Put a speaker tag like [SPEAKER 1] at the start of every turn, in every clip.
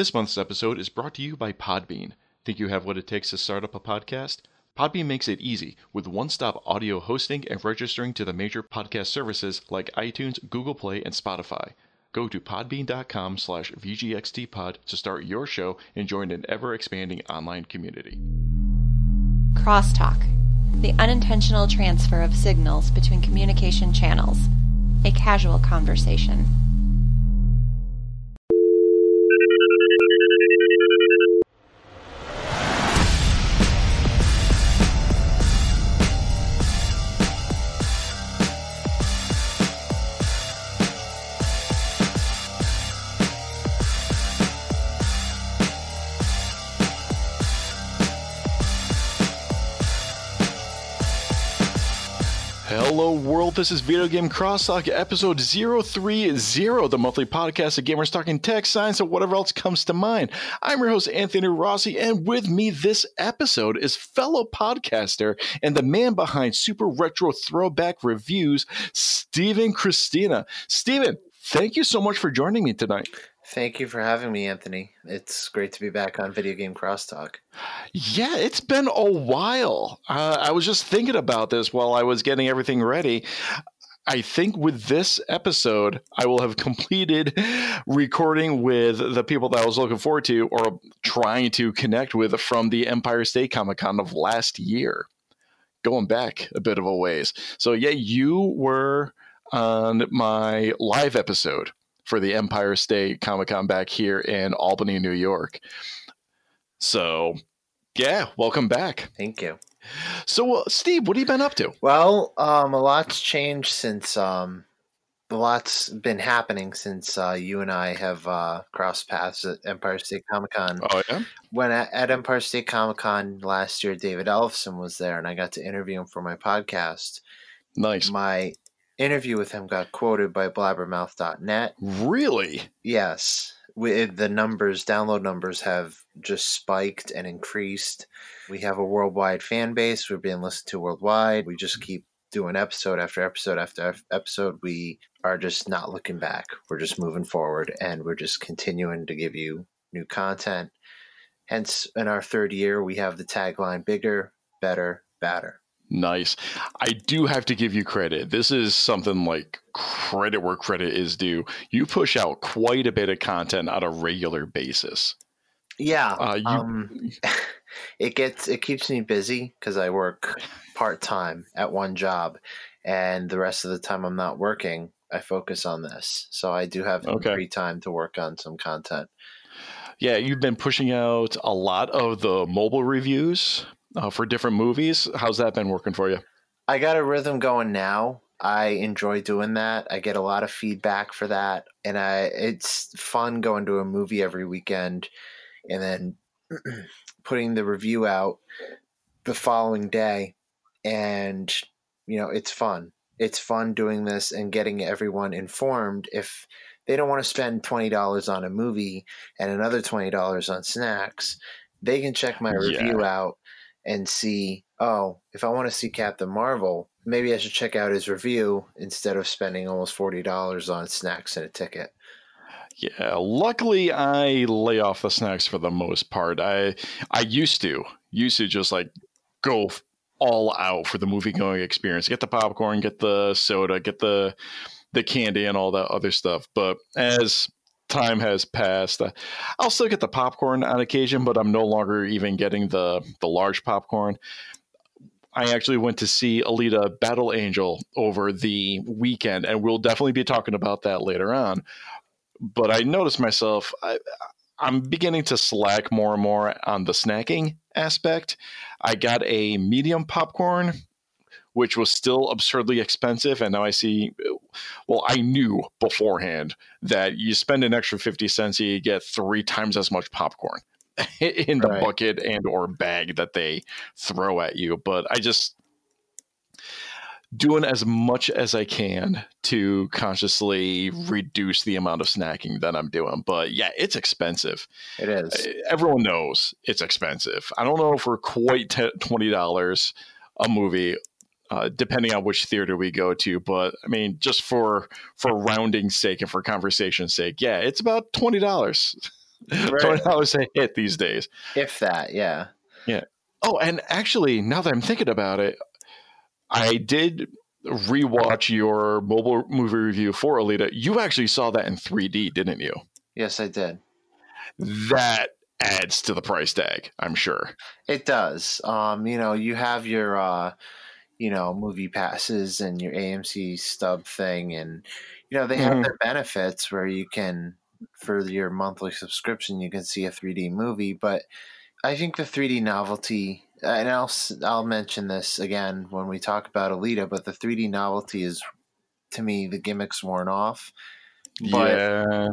[SPEAKER 1] This month's episode is brought to you by Podbean. Think you have what it takes to start up a podcast? Podbean makes it easy with one-stop audio hosting and registering to the major podcast services like iTunes, Google Play, and Spotify. Go to podbean.com slash vgxtpod to start your show and join an ever-expanding online community.
[SPEAKER 2] Crosstalk, the unintentional transfer of signals between communication channels, a casual conversation.
[SPEAKER 1] World, this is Video Game Crosstalk episode 030, the monthly podcast of gamers talking tech, science, and whatever else comes to mind. I'm your host, Anthony Rossi, and with me this episode is fellow podcaster and the man behind Super Retro Throwback Reviews, Stephen Christina. Stephen, thank you so much for joining me tonight.
[SPEAKER 3] Thank you for having me, Anthony. It's great to be back on Video Game Crosstalk.
[SPEAKER 1] Yeah, it's been a while. Uh, I was just thinking about this while I was getting everything ready. I think with this episode, I will have completed recording with the people that I was looking forward to or trying to connect with from the Empire State Comic Con of last year, going back a bit of a ways. So, yeah, you were on my live episode for the Empire State Comic Con back here in Albany, New York. So, yeah, welcome back.
[SPEAKER 3] Thank you.
[SPEAKER 1] So, uh, Steve, what have you been up to?
[SPEAKER 3] Well, um, a lot's changed since um, a lot's been happening since uh, you and I have uh, crossed paths at Empire State Comic Con.
[SPEAKER 1] Oh yeah.
[SPEAKER 3] When at, at Empire State Comic Con last year, David Ellefson was there, and I got to interview him for my podcast.
[SPEAKER 1] Nice.
[SPEAKER 3] My interview with him got quoted by blabbermouth.net.
[SPEAKER 1] Really?
[SPEAKER 3] Yes. We, the numbers, download numbers have just spiked and increased. We have a worldwide fan base. We're being listened to worldwide. We just keep doing episode after episode after episode. We are just not looking back. We're just moving forward and we're just continuing to give you new content. Hence, in our third year, we have the tagline bigger, better, badder.
[SPEAKER 1] Nice. I do have to give you credit. This is something like credit where credit is due. You push out quite a bit of content on a regular basis.
[SPEAKER 3] Yeah.
[SPEAKER 1] Uh, you,
[SPEAKER 3] um, it gets it keeps me busy because I work part time at one job, and the rest of the time I'm not working. I focus on this, so I do have
[SPEAKER 1] Okay.
[SPEAKER 3] free time to work on some content.
[SPEAKER 1] yeah, you've been pushing out a lot of the mobile reviews uh, for different movies. How's that been working for you?
[SPEAKER 3] I got a rhythm going now. I enjoy doing that. I get a lot of feedback for that, and I it's fun going to a movie every weekend, and then putting the review out the following day, and you know it's fun. It's fun doing this and getting everyone informed. If they don't want to spend twenty dollars on a movie and another twenty dollars on snacks, they can check my review out and see, oh, if I want to see Captain Marvel, maybe I should check out his review instead of spending almost forty dollars on snacks and a ticket.
[SPEAKER 1] Yeah, luckily I lay off the snacks for the most part. I I used to used to just like go all out for the movie going experience. Get the popcorn, get the soda, get the the candy and all that other stuff. But as time has passed, uh, I'll still get the popcorn on occasion, but I'm no longer even getting the the large popcorn. I actually went to see Alita Battle Angel over the weekend, and we'll definitely be talking about that later on but I noticed myself I, I'm beginning to slack more and more on the snacking aspect. I got a medium popcorn, which was still absurdly expensive, and now I see. Well, I knew beforehand that you spend an extra fifty cents, you get three times as much popcorn in the
[SPEAKER 3] Right.
[SPEAKER 1] bucket and or bag that they throw at you. But I just doing as much as I can to consciously reduce the amount of snacking that I'm doing. But yeah, it's expensive.
[SPEAKER 3] It is.
[SPEAKER 1] Eh, everyone knows it's expensive. I don't know if we're quite twenty dollars a movie, uh, depending on which theater we go to. But I mean, just for for rounding sake and for conversation's sake, yeah, it's about twenty dollars. Twenty dollars a hit these days.
[SPEAKER 3] If that, Yeah. yeah.
[SPEAKER 1] Oh, and actually, now that I'm thinking about it, I did rewatch your mobile movie review for Alita. You actually saw that in 3D, didn't you?
[SPEAKER 3] Yes, I did.
[SPEAKER 1] That adds to the price tag, I'm sure.
[SPEAKER 3] It does. Um, you know, you have your uh, you know, movie passes and your AMC stub thing and you know, they have
[SPEAKER 1] Mhm.
[SPEAKER 3] their benefits where you can for your monthly subscription you can see a 3D movie, but I think the 3D novelty and I'll I'll mention this again when we talk about Alita, but the 3D novelty is to me the gimmicks worn off. But
[SPEAKER 1] yeah.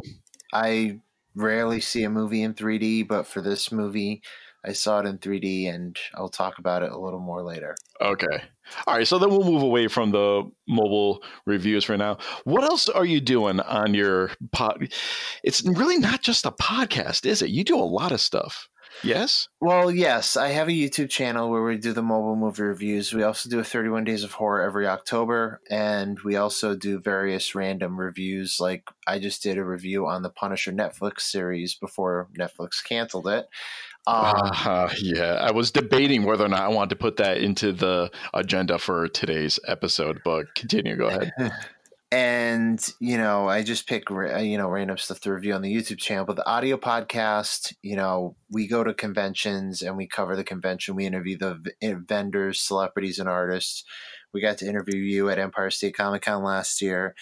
[SPEAKER 3] I rarely see a movie in 3D, but for this movie, I saw it in 3D, and I'll talk about it a little more later.
[SPEAKER 1] Okay. All right. So then we'll move away from the mobile reviews for now. What else are you doing on your pod? It's really not just a podcast, is it? You do a lot of stuff. Yes.
[SPEAKER 3] Well, yes, I have a YouTube channel where we do the mobile movie reviews. We also do a 31 Days of Horror every October, and we also do various random reviews. Like I just did a review on the Punisher Netflix series before Netflix canceled it. Um,
[SPEAKER 1] Uh, yeah. I was debating whether or not I wanted to put that into the agenda for today's episode, but continue. Go ahead.
[SPEAKER 3] and you know i just pick you know random stuff to review on the youtube channel but the audio podcast you know we go to conventions and we cover the convention we interview the eh, vendors celebrities and artists we got to interview you at empire state comic con last year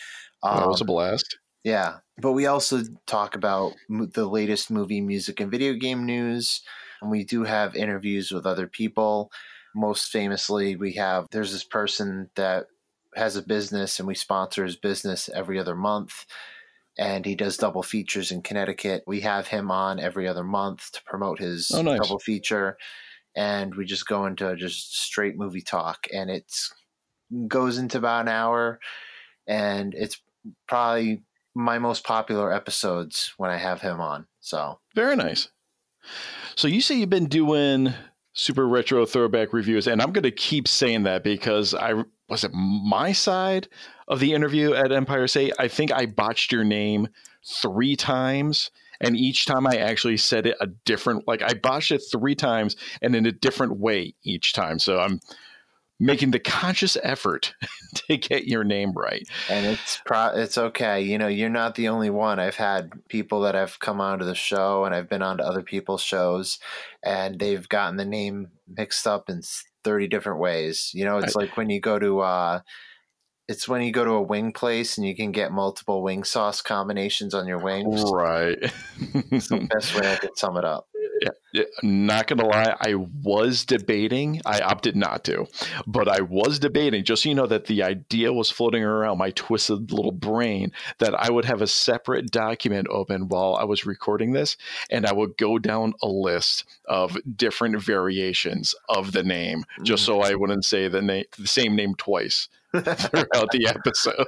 [SPEAKER 1] that was a
[SPEAKER 3] Um,
[SPEAKER 1] blast.
[SPEAKER 3] Yeah but we also talk about the latest movie music and video game news and we do have interviews with other people most famously we have there's this person that has a business and we sponsor his business every other month and he does double features in connecticut we have him on every other month to promote his
[SPEAKER 1] Oh, nice.
[SPEAKER 3] double feature and we just go into just straight movie talk and it's goes into about an hour and it's probably my most popular episodes when I have him on. So
[SPEAKER 1] Very nice. So you say you've been doing super retro throwback reviews, and I'm going to keep saying that because I was it my side of the interview at Empire State. I think I botched your name three times, and each time I actually said it a different. Like I botched it three times and in a different way each time. So I'm making the conscious effort to get your name right.
[SPEAKER 3] and it's pro- it's okay. You know, you're not the only one. I've had people that have come onto the show and I've been on to other people's shows and they've gotten the name mixed up in 30 different ways. You know, it's like when you go to uh it's when you go to a wing place and you can get multiple wing sauce combinations on your wings.
[SPEAKER 1] Right.
[SPEAKER 3] It's the best way I could sum it up.
[SPEAKER 1] Not gonna lie, I was debating. I opted not to, but I was debating. Just so you know that the idea was floating around my twisted little brain that I would have a separate document open while I was recording this, and I would go down a list of different variations of the name, just so I wouldn't say the name, the same name twice throughout the episode.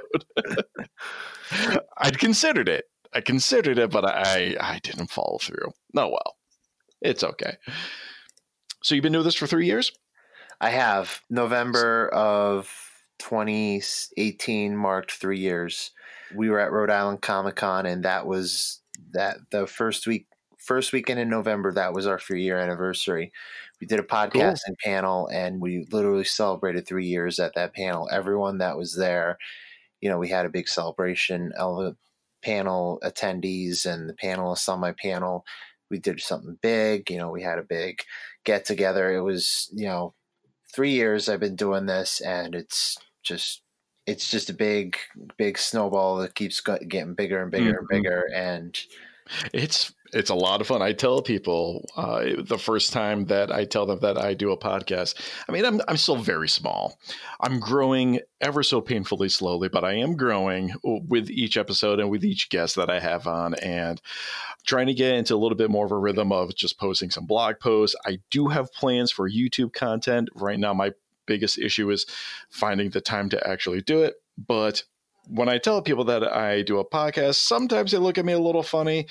[SPEAKER 1] I'd considered it. I considered it, but I I didn't follow through. No, well, it's okay. So you've been doing this for three years?
[SPEAKER 3] I have November of 2018 marked three years. We were at Rhode Island Comic Con, and that was that the first week, first weekend in November. That was our three year anniversary. We did a podcast and panel, and we literally celebrated three years at that panel. Everyone that was there, you know, we had a big celebration. All the panel attendees and the panelists on my panel, we did something big. You know, we had a big get together. It was, you know, three years I've been doing this, and it's just it's just a big big snowball that keeps getting bigger and bigger
[SPEAKER 1] Mhm.
[SPEAKER 3] and bigger. And
[SPEAKER 1] It's it's a lot of fun. I tell people uh, the first time that I tell them that I do a podcast. I mean, I'm I'm still very small. I'm growing ever so painfully slowly, but I am growing with each episode and with each guest that I have on, and trying to get into a little bit more of a rhythm of just posting some blog posts. I do have plans for YouTube content. Right now, my biggest issue is finding the time to actually do it, but when I tell people that I do a podcast, sometimes they look at me a little funny.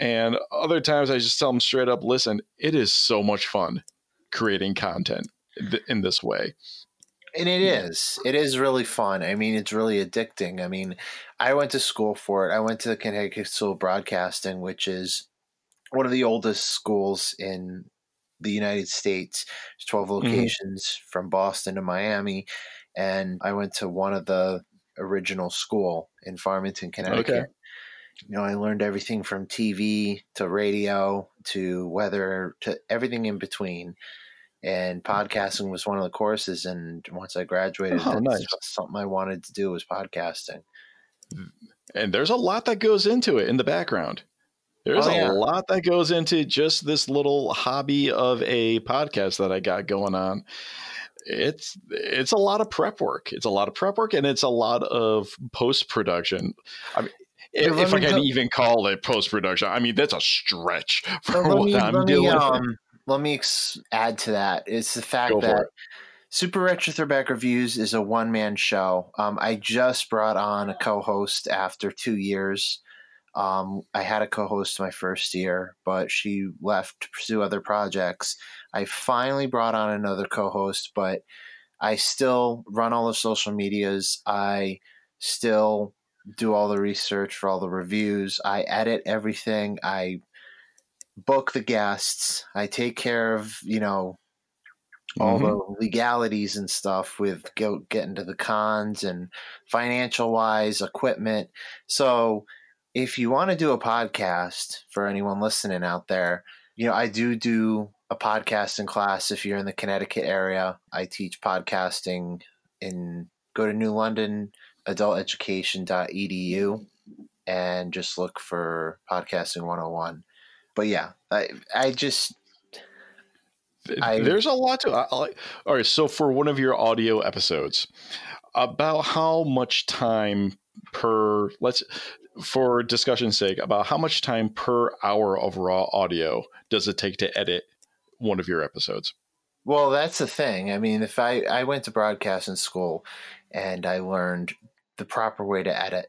[SPEAKER 1] And other times I just tell them straight up, listen, it is so much fun creating content th- in this way.
[SPEAKER 3] and it is it is really fun. I mean, it's really addicting. I mean, I went to school for it. I went to the Connecticut School of Broadcasting, which is one of the oldest schools in the United States. There's 12
[SPEAKER 1] Mm-hmm.
[SPEAKER 3] locations from Boston to Miami. And I went to one of the original school in Farmington, Connecticut.
[SPEAKER 1] Okay.
[SPEAKER 3] You know, I learned everything from TV to radio to weather to everything in between. And podcasting was one of the courses. And once I graduated,
[SPEAKER 1] Oh, nice.
[SPEAKER 3] something I wanted to do was podcasting. Mm.
[SPEAKER 1] and there's a lot that goes into it in the background. There's
[SPEAKER 3] Oh,
[SPEAKER 1] a lot that goes into just this little hobby of a podcast that I got going on. It's it's a lot of prep work. It's a lot of prep work, and it's a lot of post production. I mean, if, if I can even call it post production, I mean that's a stretch for
[SPEAKER 3] So let
[SPEAKER 1] what
[SPEAKER 3] me,
[SPEAKER 1] I'm
[SPEAKER 3] let
[SPEAKER 1] doing.
[SPEAKER 3] me, um, let me ex- add to that. It's the fact
[SPEAKER 1] Go
[SPEAKER 3] that. Super Retro Throwback Reviews is a one man show. Um, I just brought on a co host after two years. Um, I had a co host my first year, but she left to pursue other projects. I finally brought on another co host, but I still run all the social medias. I still do all the research for all the reviews. I edit everything. I book the guests. I take care of, you know, all
[SPEAKER 1] Mhm.
[SPEAKER 3] the legalities and stuff with go, getting to the cons and financial wise equipment. So if you want to do a podcast for anyone listening out there, you know, I do do a podcasting class if you're in the Connecticut area. I teach podcasting in go to New London adulteducation.edu and just look for podcasting 101. But yeah, I I just I-
[SPEAKER 1] There's a lot to. I, I, all right, so for one of your audio episodes, about how much time per let's for discussion's sake about how much time per hour of raw audio does it take to edit one of your episodes?
[SPEAKER 3] Well, that's the thing. I mean, if I I went to broadcasting school and I learned the proper way to edit.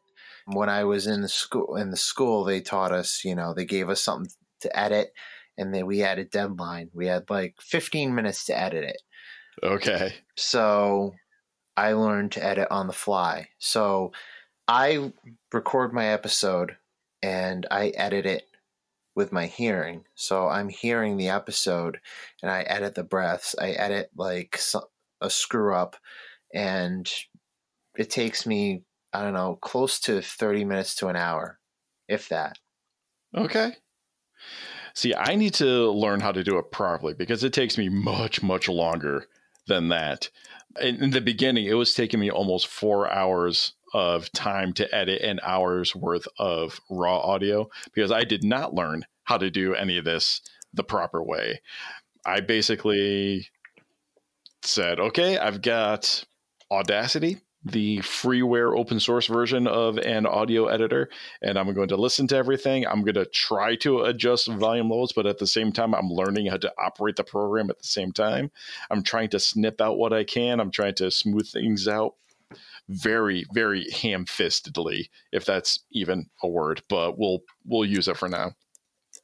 [SPEAKER 3] When I was in the school in the school, they taught us, you know, they gave us something to edit and then we had a deadline. We had like 15 minutes to edit it.
[SPEAKER 1] Okay,
[SPEAKER 3] So I learned to edit on the fly. So I record my episode and I edit it with my hearing. So I'm hearing the episode and I edit the breaths. I edit like a screw up and it takes me, I don't know, close to 30 minutes to an hour, if that.
[SPEAKER 1] okay. See, I need to learn how to do it properly because it takes me much much longer than that. In, in the beginning, it was taking me almost four hours of time to edit an hour's worth of raw audio because I did not learn how to do any of this the proper way. I basically said, okay, I've got Audacity, the freeware open source version of an audio editor, and I'm going to listen to everything. I'm going to try to adjust volume levels, but at the same time, I'm learning how to operate the program at the same time. I'm trying to snip out what I can. I'm trying to smooth things out very, very ham-fistedly, if that's even a word, but we'll we'll use it for now.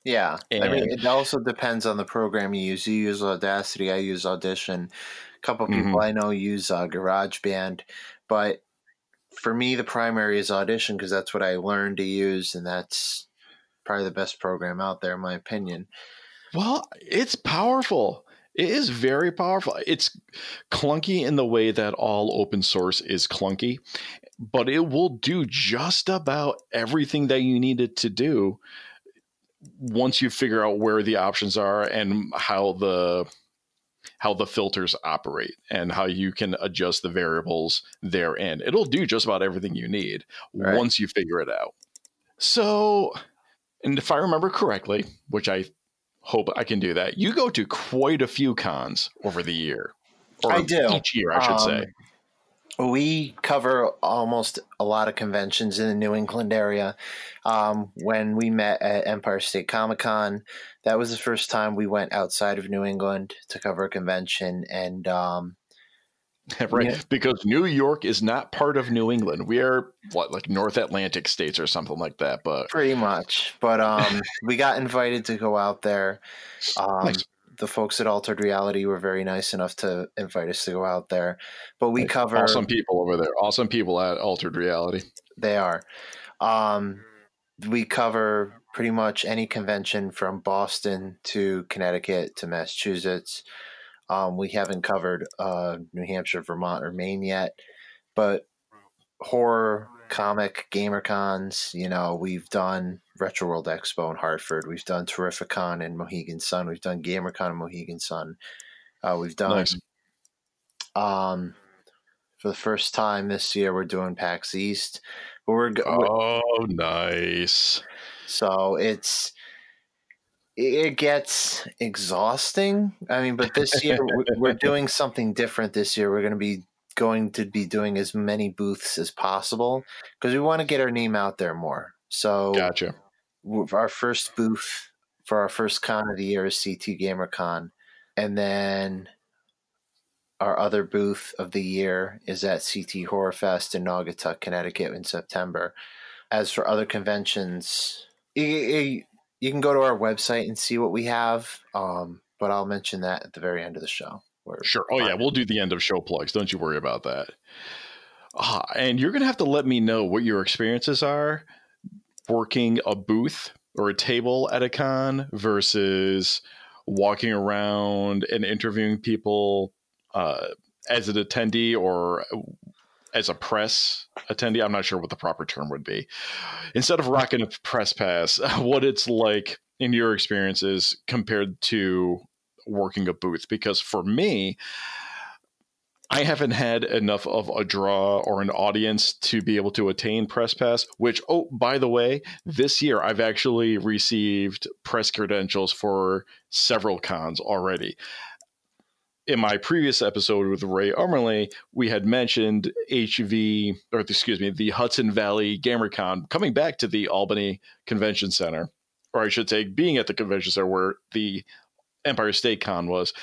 [SPEAKER 3] Yeah. I mean, it also depends on the program you use. You use Audacity, I use Audition. A couple
[SPEAKER 1] Mhm.
[SPEAKER 3] people I know use uh, GarageBand, but for me, the primary is Audition because that's what I learned to use, and that's probably the best program out there, in my opinion.
[SPEAKER 1] Well, it's powerful. It is very powerful. It's clunky in the way that all open source is clunky, but it will do just about everything that you need it to do once you figure out where the options are and how the how the filters operate and how you can adjust the variables therein. It'll do just about everything you need
[SPEAKER 3] Right.
[SPEAKER 1] once you figure it out. So, and if I remember correctly, which I hope I can do that, you go to quite a few cons over the year. Or
[SPEAKER 3] I do.
[SPEAKER 1] Each year, I should say.
[SPEAKER 3] Um, We cover almost a lot of conventions in the New England area. Um, when we met at Empire State Comic Con, that was the first time we went outside of New England to cover a convention. And um,
[SPEAKER 1] right.
[SPEAKER 3] yeah.
[SPEAKER 1] Because New York is not part of New England. We are, what, like North Atlantic states or something like that. But
[SPEAKER 3] pretty much, but um, we got invited to go out there. Um,
[SPEAKER 1] Nice.
[SPEAKER 3] The folks at Altered Reality were very nice enough to invite us to go out there. But we cover
[SPEAKER 1] awesome people over there. Awesome people at Altered Reality.
[SPEAKER 3] They are. Um, we cover pretty much any convention from Boston to Connecticut to Massachusetts. Um, we haven't covered uh, New Hampshire, Vermont, or Maine yet, but horror, comic, gamer cons, you know, we've done Retro World Expo in Hartford. We've done Terrificon in Mohegan Sun. We've done GamerCon in Mohegan Sun. Uh, we've done,
[SPEAKER 1] Nice.
[SPEAKER 3] um, for the first time this year, we're doing PAX East. But we're
[SPEAKER 1] Oh, nice.
[SPEAKER 3] so it's it gets exhausting. I mean, but this year we- we're doing something different. This year we're going to be going to be doing as many booths as possible because we want to get our name out there more. So
[SPEAKER 1] Gotcha.
[SPEAKER 3] our first booth for our first con of the year is CT GamerCon, and then our other booth of the year is at CT Horror Fest in Naugatuck, Connecticut, in September. As for other conventions, you, you, you can go to our website and see what we have, um, but I'll mention that at the very end of the show.
[SPEAKER 1] Sure. Oh yeah, we'll do the end of show plugs. Don't you worry about that. Ah, and you're gonna have to let me know what your experiences are working a booth or a table at a con versus walking around and interviewing people uh, as an attendee or as a press attendee. I'm not sure what the proper term would be. Instead of rocking a press pass, what it's like in your experiences compared to working a booth because for me I haven't had enough of a draw or an audience to be able to attain press pass which oh by the way this year I've actually received press credentials for several cons already in my previous episode with Ray Armerley, we had mentioned HV, or excuse me, the Hudson Valley GamerCon coming back to the Albany Convention Center, or I should say, being at the convention center where the Empire State Con was.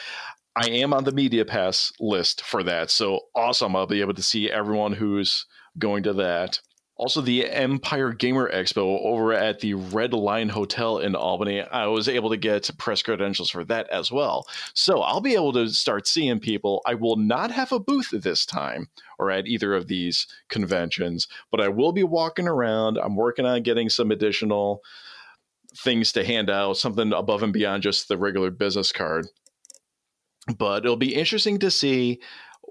[SPEAKER 1] I am on the media pass list for that. So awesome. I'll be able to see everyone who's going to that. Also, the Empire Gamer Expo over at the Red Line Hotel in Albany, I was able to get press credentials for that as well. So I'll be able to start seeing people. I will not have a booth this time or at either of these conventions, but I will be walking around. I'm working on getting some additional things to hand out, something above and beyond just the regular business card. But it'll be interesting to see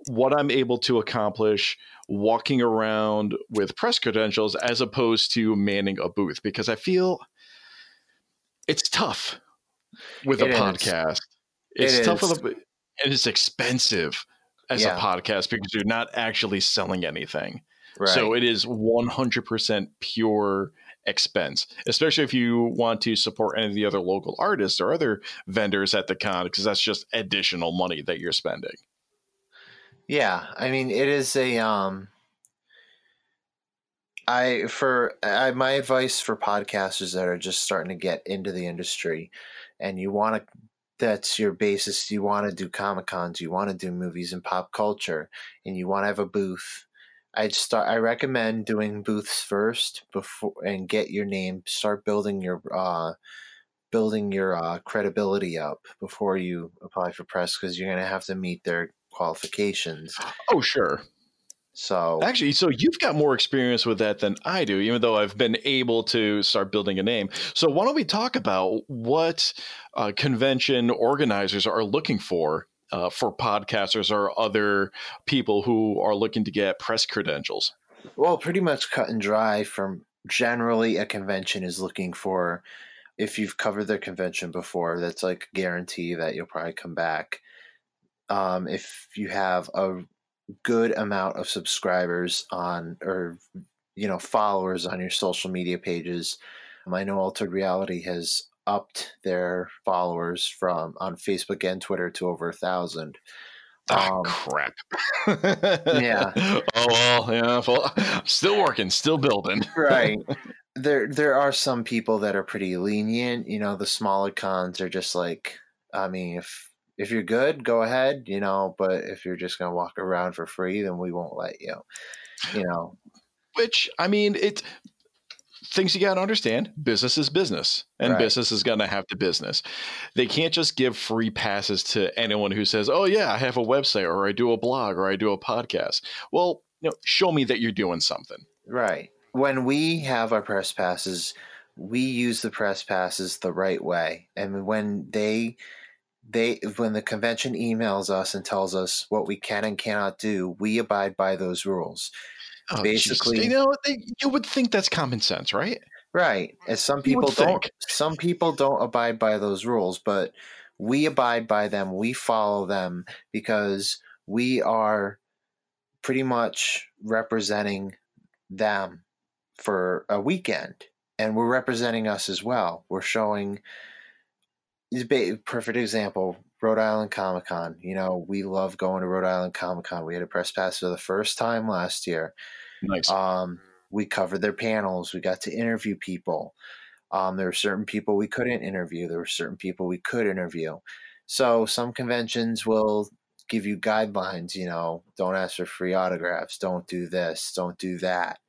[SPEAKER 1] what I'm able to accomplish walking around with press credentials as opposed to manning a booth because I feel it's tough with
[SPEAKER 3] It
[SPEAKER 1] a
[SPEAKER 3] is.
[SPEAKER 1] podcast.
[SPEAKER 3] It
[SPEAKER 1] It's tough with a and it's expensive as
[SPEAKER 3] Yeah.
[SPEAKER 1] a podcast because you're not actually selling anything.
[SPEAKER 3] Right.
[SPEAKER 1] So it is 100% pure expense, especially if you want to support any of the other local artists or other vendors at the con, because that's just additional money that you're spending.
[SPEAKER 3] Yeah, I mean it is a um I for I, my advice for podcasters that are just starting to get into the industry and you want to that's your basis you want to do comic cons you want to do movies and pop culture and you want to have a booth i'd start i recommend doing booths first before and get your name start building your uh building your uh, credibility up before you apply for press because you're going to have to meet their qualifications
[SPEAKER 1] Oh, sure.
[SPEAKER 3] so
[SPEAKER 1] Actually, so you've got more experience with that than I do, even though I've been able to start building a name. So, why don't we talk about what uh, convention organizers are looking for uh, for podcasters or other people who are looking to get press credentials?
[SPEAKER 3] Well, pretty much cut and dry from generally a convention is looking for if you've covered their convention before, that's like guarantee that you'll probably come back. Um, if you have a good amount of subscribers on or you know followers on your social media pages, um, I know Altered Reality has upped their followers from on Facebook and Twitter to over a thousand.
[SPEAKER 1] Ah,
[SPEAKER 3] Um,
[SPEAKER 1] crap.
[SPEAKER 3] yeah.
[SPEAKER 1] Oh well, yeah. Well, still working, still building.
[SPEAKER 3] right there there are some people that are pretty lenient you know the smaller cons are just like i mean if if you're good go ahead you know but if you're just going to walk around for free then we won't let you you know
[SPEAKER 1] Which I mean, it things you got to understand. Business is business, and
[SPEAKER 3] Right.
[SPEAKER 1] business is going to have to business. They can't just give free passes to anyone who says, "Oh yeah, I have a website, or I do a blog, or I do a podcast." Well, you know, show me that you're doing something.
[SPEAKER 3] right when we have our press passes we use the press passes the right way, and when they they when the convention emails us and tells us what we can and cannot do, we abide by those rules.
[SPEAKER 1] Oh,
[SPEAKER 3] Basically-
[SPEAKER 1] Jesus. you know, they, you would think that's common sense, right?
[SPEAKER 3] Right. As some people don't
[SPEAKER 1] think.
[SPEAKER 3] some people don't abide by those rules, but we abide by them. We follow them because we are pretty much representing them for a weekend and we're representing us as well. We're showing is perfect example Rhode Island Comic Con. You know, we love going to Rhode Island Comic Con. We had a press pass for the first time last year.
[SPEAKER 1] Nice.
[SPEAKER 3] Um, we covered their panels. We got to interview people. Um, there were certain people we couldn't interview. There were certain people we could interview. So some conventions will give you guidelines. You know, don't ask for free autographs. Don't do this. Don't do that.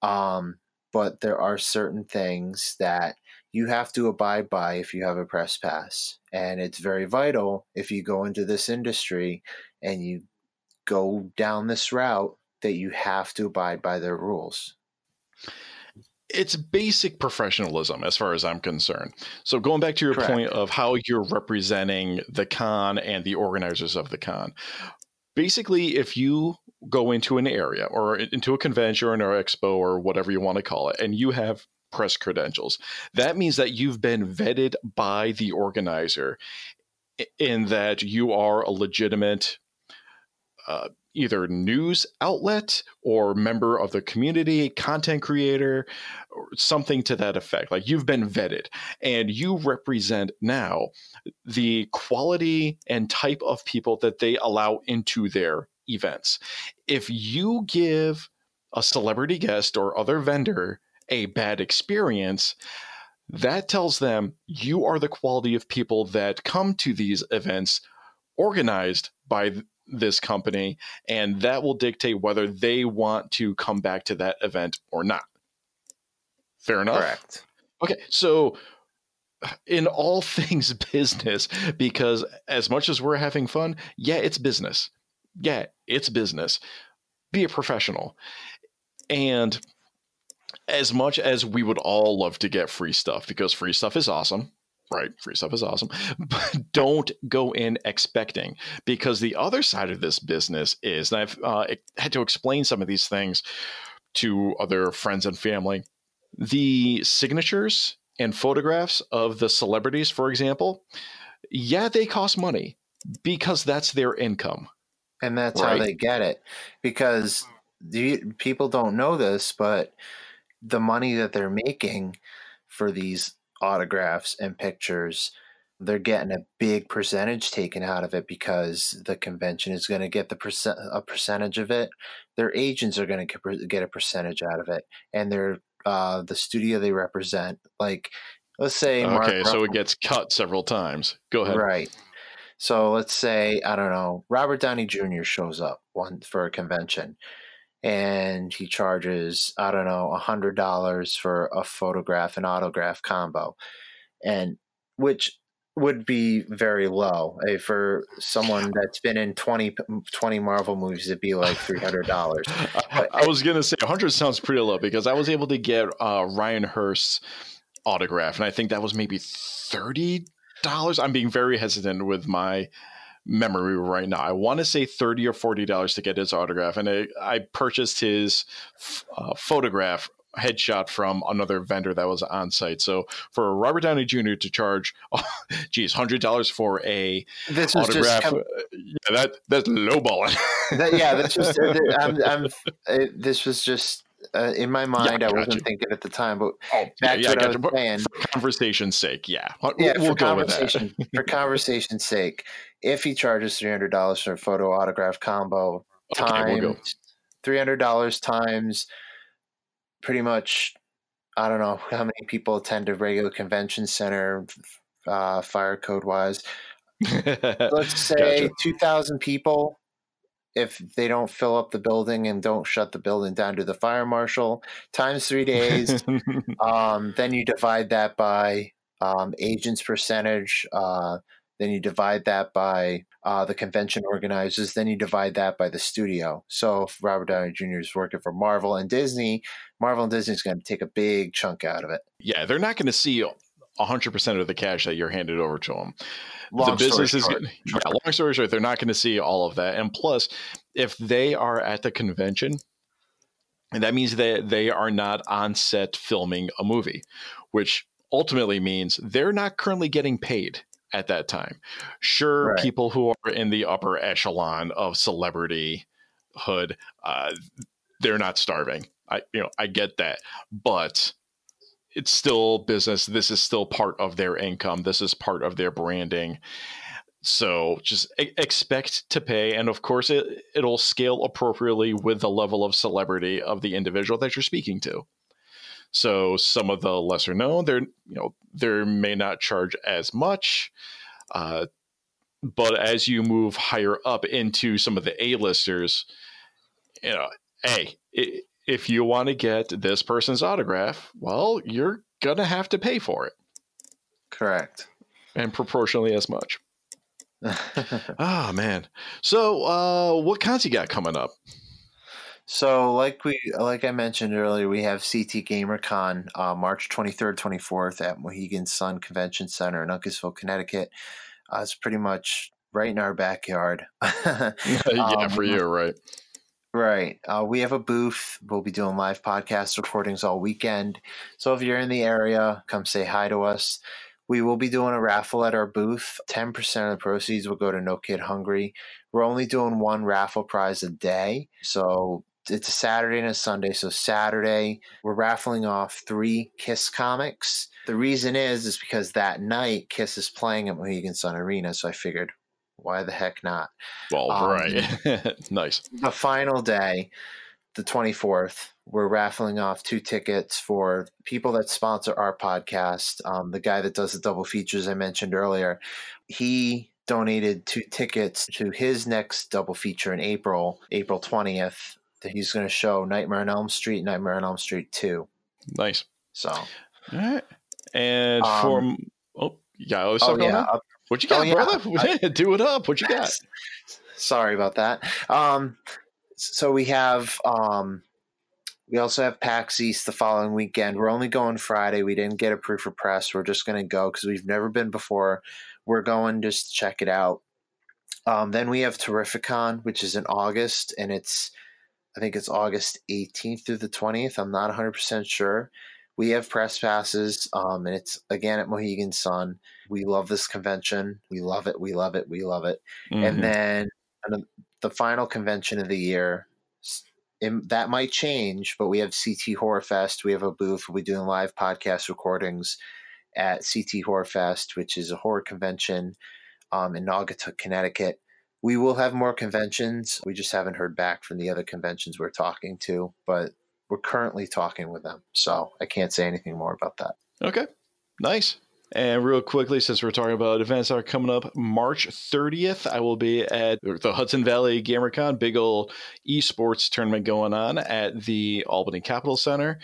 [SPEAKER 3] Um, but there are certain things that you have to abide by if you have a press pass, and it's very vital if you go into this industry and you go down this route that you have to abide by their rules.
[SPEAKER 1] it's basic professionalism as far as I'm concerned. So going back to your
[SPEAKER 3] Correct.
[SPEAKER 1] point of how you're representing the con and the organizers of the con. Basically, if you go into an area or into a convention or an expo or whatever you want to call it, and you have press credentials, that means that you've been vetted by the organizer in that you are a legitimate uh, either news outlet or member of the community, content creator, or something to that effect. Like you've been vetted and you represent now the quality and type of people that they allow into their events. If you give a celebrity guest or other vendor a bad experience, that tells them you are the quality of people that come to these events organized by th- this company and that will dictate whether they want to come back to that event or not. Fair enough.
[SPEAKER 3] Correct.
[SPEAKER 1] Okay, so in all things business, because as much as we're having fun, yeah, it's business. Yeah, it's business. Be a professional. And as much as we would all love to get free stuff, because free stuff is awesome, right? Free stuff is awesome. But don't go in expecting, because the other side of this business is, and I've uh, had to explain some of these things to other friends and family the signatures and photographs of the celebrities, for example, yeah, they cost money because that's their income.
[SPEAKER 3] And that's
[SPEAKER 1] Right.
[SPEAKER 3] how they get it. Because the, people don't know this, but the money that they're making for these autographs and pictures, they're getting a big percentage taken out of it because the convention is going to get the percent a percentage of it. Their agents are going to get, a percentage out of it, and their uh, the studio they represent, like let's say, Mark
[SPEAKER 1] okay, so it gets cut several times. Go ahead.
[SPEAKER 3] Right. So let's say I don't know Robert Downey Jr. shows up one for a convention, and he charges I don't know a hundred dollars for a photograph and autograph combo, and which would be very low Eh, for someone that's been in 20, 20 Marvel movies. It'd be like three hundred dollars.
[SPEAKER 1] I, I was gonna say 100 sounds pretty low because I was able to get uh, Ryan Hurst's autograph, and I think that was maybe thirty dollars. I'm being very hesitant with my memory right now. I want to say thirty or forty dollars to get his autograph, and I, I purchased his uh, photograph headshot from another vendor that was on site. So for Robert Downey Jr. to charge, oh, geez, hundred dollars for a
[SPEAKER 3] This was just
[SPEAKER 1] autograph,
[SPEAKER 3] com-
[SPEAKER 1] uh, yeah, that that's lowballing.
[SPEAKER 3] that, yeah, that's just uh, I'm, I'm, uh, this was just uh, in my mind. I
[SPEAKER 1] got
[SPEAKER 3] wasn't
[SPEAKER 1] you.
[SPEAKER 3] thinking at the time, but
[SPEAKER 1] Oh,
[SPEAKER 3] back to what I was
[SPEAKER 1] you.
[SPEAKER 3] Saying.
[SPEAKER 1] For conversation's sake, yeah. We'll,
[SPEAKER 3] yeah,
[SPEAKER 1] we'll
[SPEAKER 3] for
[SPEAKER 1] go with that.
[SPEAKER 3] conversation for conversation's sake, if he charges three hundred dollars for a photo autograph combo,
[SPEAKER 1] Okay,
[SPEAKER 3] times
[SPEAKER 1] we'll
[SPEAKER 3] three hundred dollars times pretty much I don't know how many people attend a regular convention center, uh, fire code wise. Let's say
[SPEAKER 1] Gotcha.
[SPEAKER 3] two thousand people. If they don't fill up the building and don't shut the building down to the fire marshal, times three days, um, then you divide that by um, agents percentage. Uh, then you divide that by uh, the convention organizers, then you divide that by the studio. So if Robert Downey Jr. is working for Marvel and Disney, Marvel and Disney is going to take a big chunk out of it.
[SPEAKER 1] Yeah, they're not going to see 100% of the cash that you're handed over to them.
[SPEAKER 3] Long
[SPEAKER 1] the business
[SPEAKER 3] story
[SPEAKER 1] is
[SPEAKER 3] short.
[SPEAKER 1] yeah, long story short, they're not going to see all of that. And plus, if they are at the convention, and that means that they are not on set filming a movie, which ultimately means they're not currently getting paid at that time. Sure,
[SPEAKER 3] Right.
[SPEAKER 1] people who are in the upper echelon of celebrity hood, uh, they're not starving. I you know I get that, but it's still business. This is still part of their income. This is part of their branding. So just expect to pay, and of course, it it'll scale appropriately with the level of celebrity of the individual that you're speaking to. So some of the lesser known, they're you know they may not charge as much, uh, but as you move higher up into some of the A-listers, you know, hey, if you want to get this person's autograph, well, you're gonna have to pay for it,
[SPEAKER 3] Correct.
[SPEAKER 1] and proportionally as much. Ah man. So uh what cons you got coming up?
[SPEAKER 3] So, like we, like I mentioned earlier, we have CT GamerCon uh, March 23rd, 24th at Mohegan Sun Convention Center in Uncasville, Connecticut. Uh, it's pretty much right in our backyard.
[SPEAKER 1] yeah,
[SPEAKER 3] Um,
[SPEAKER 1] for you, right.
[SPEAKER 3] Right. Uh, we have a booth. We'll be doing live podcast recordings all weekend. So if you're in the area, come say hi to us. We will be doing a raffle at our booth. 10% of the proceeds will go to No Kid Hungry. We're only doing one raffle prize a day. So it's a Saturday and a Sunday. So Saturday, we're raffling off three Kiss comics. The reason is, is because that night Kiss is playing at Mohegan Sun Arena. So I figured, why the heck not?
[SPEAKER 1] Well,
[SPEAKER 3] um,
[SPEAKER 1] right. nice.
[SPEAKER 3] the final day, the 24th, we're raffling off two tickets for people that sponsor our podcast. Um, the guy that does the double features I mentioned earlier, he donated two tickets to his next double feature in April, April 20th, that he's going to show Nightmare on Elm Street, Nightmare on Elm Street 2.
[SPEAKER 1] Nice.
[SPEAKER 3] So,
[SPEAKER 1] All right. And
[SPEAKER 3] Um,
[SPEAKER 1] for oh, you got stuff
[SPEAKER 3] oh, yeah. uh,
[SPEAKER 1] What you got,
[SPEAKER 3] oh, yeah.
[SPEAKER 1] brother? Do it up. What you got?
[SPEAKER 3] Sorry about that. Um, so we have um, we also have PAX East the following weekend. We're only going Friday. We didn't get approved for press. We're just going to go because we've never been before. We're going just to check it out. Um, then we have Terrificon, which is in August, and it's I think it's August 18th through the 20th. I'm not 100% sure. We have press passes, um, and it's again at Mohegan Sun. We love this convention. We love it. We love it. We love it
[SPEAKER 1] Mhm.
[SPEAKER 3] and then the final convention of the year it- that might change but we have ct horror fest we have a booth we'll be doing live podcast recordings at ct horror fest which is a horror convention um, in naugatuck connecticut we will have more conventions we just haven't heard back from the other conventions we're talking to but we're currently talking with them so i can't say anything more about that
[SPEAKER 1] Okay, nice. And real quickly, since we're talking about events that are coming up, March 30th, I will be at the Hudson Valley GamerCon, big old esports tournament going on at the Albany Capital Center.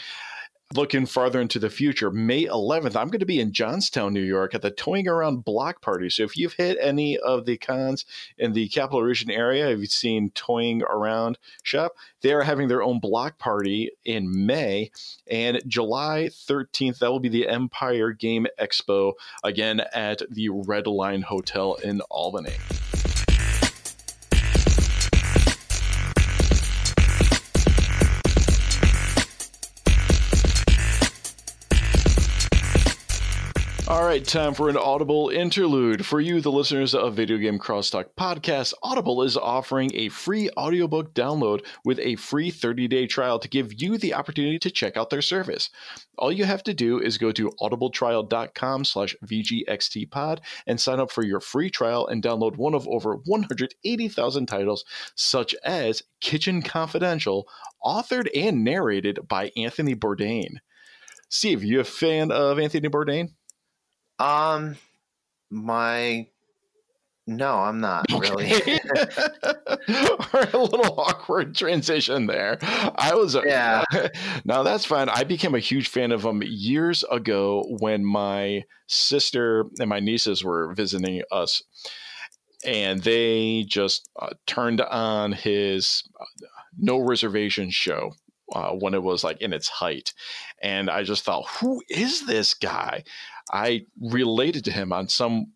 [SPEAKER 1] Looking farther into the future, May 11th, I'm going to be in Johnstown, New York at the Towing Around Block Party. So if you've hit any of the cons in the capital region area, if you've seen Towing Around Shop, they are having their own block party in May. And July 13th, that will be the Empire Game Expo, again at the Red Line Hotel in Albany. All right, time for an Audible interlude. For you, the listeners of Video Game Crosstalk Podcast, Audible is offering a free audiobook download with a free 30-day trial to give you the opportunity to check out their service. All you have to do is go to audibletrial.com slash VGXTpod and sign up for your free trial and download one of over 180,000 titles, such as Kitchen Confidential, authored and narrated by Anthony Bourdain. Steve, you a fan of Anthony Bourdain?
[SPEAKER 3] Um, my No, I'm not really.
[SPEAKER 1] A little awkward transition there. I was
[SPEAKER 3] Yeah.
[SPEAKER 1] now that's fine. I became a huge fan of him years ago when my sister and my nieces were visiting us, and they just uh, turned on his uh, No Reservation show. Uh, when it was like in its height, and I just thought, who is this guy? I related to him on some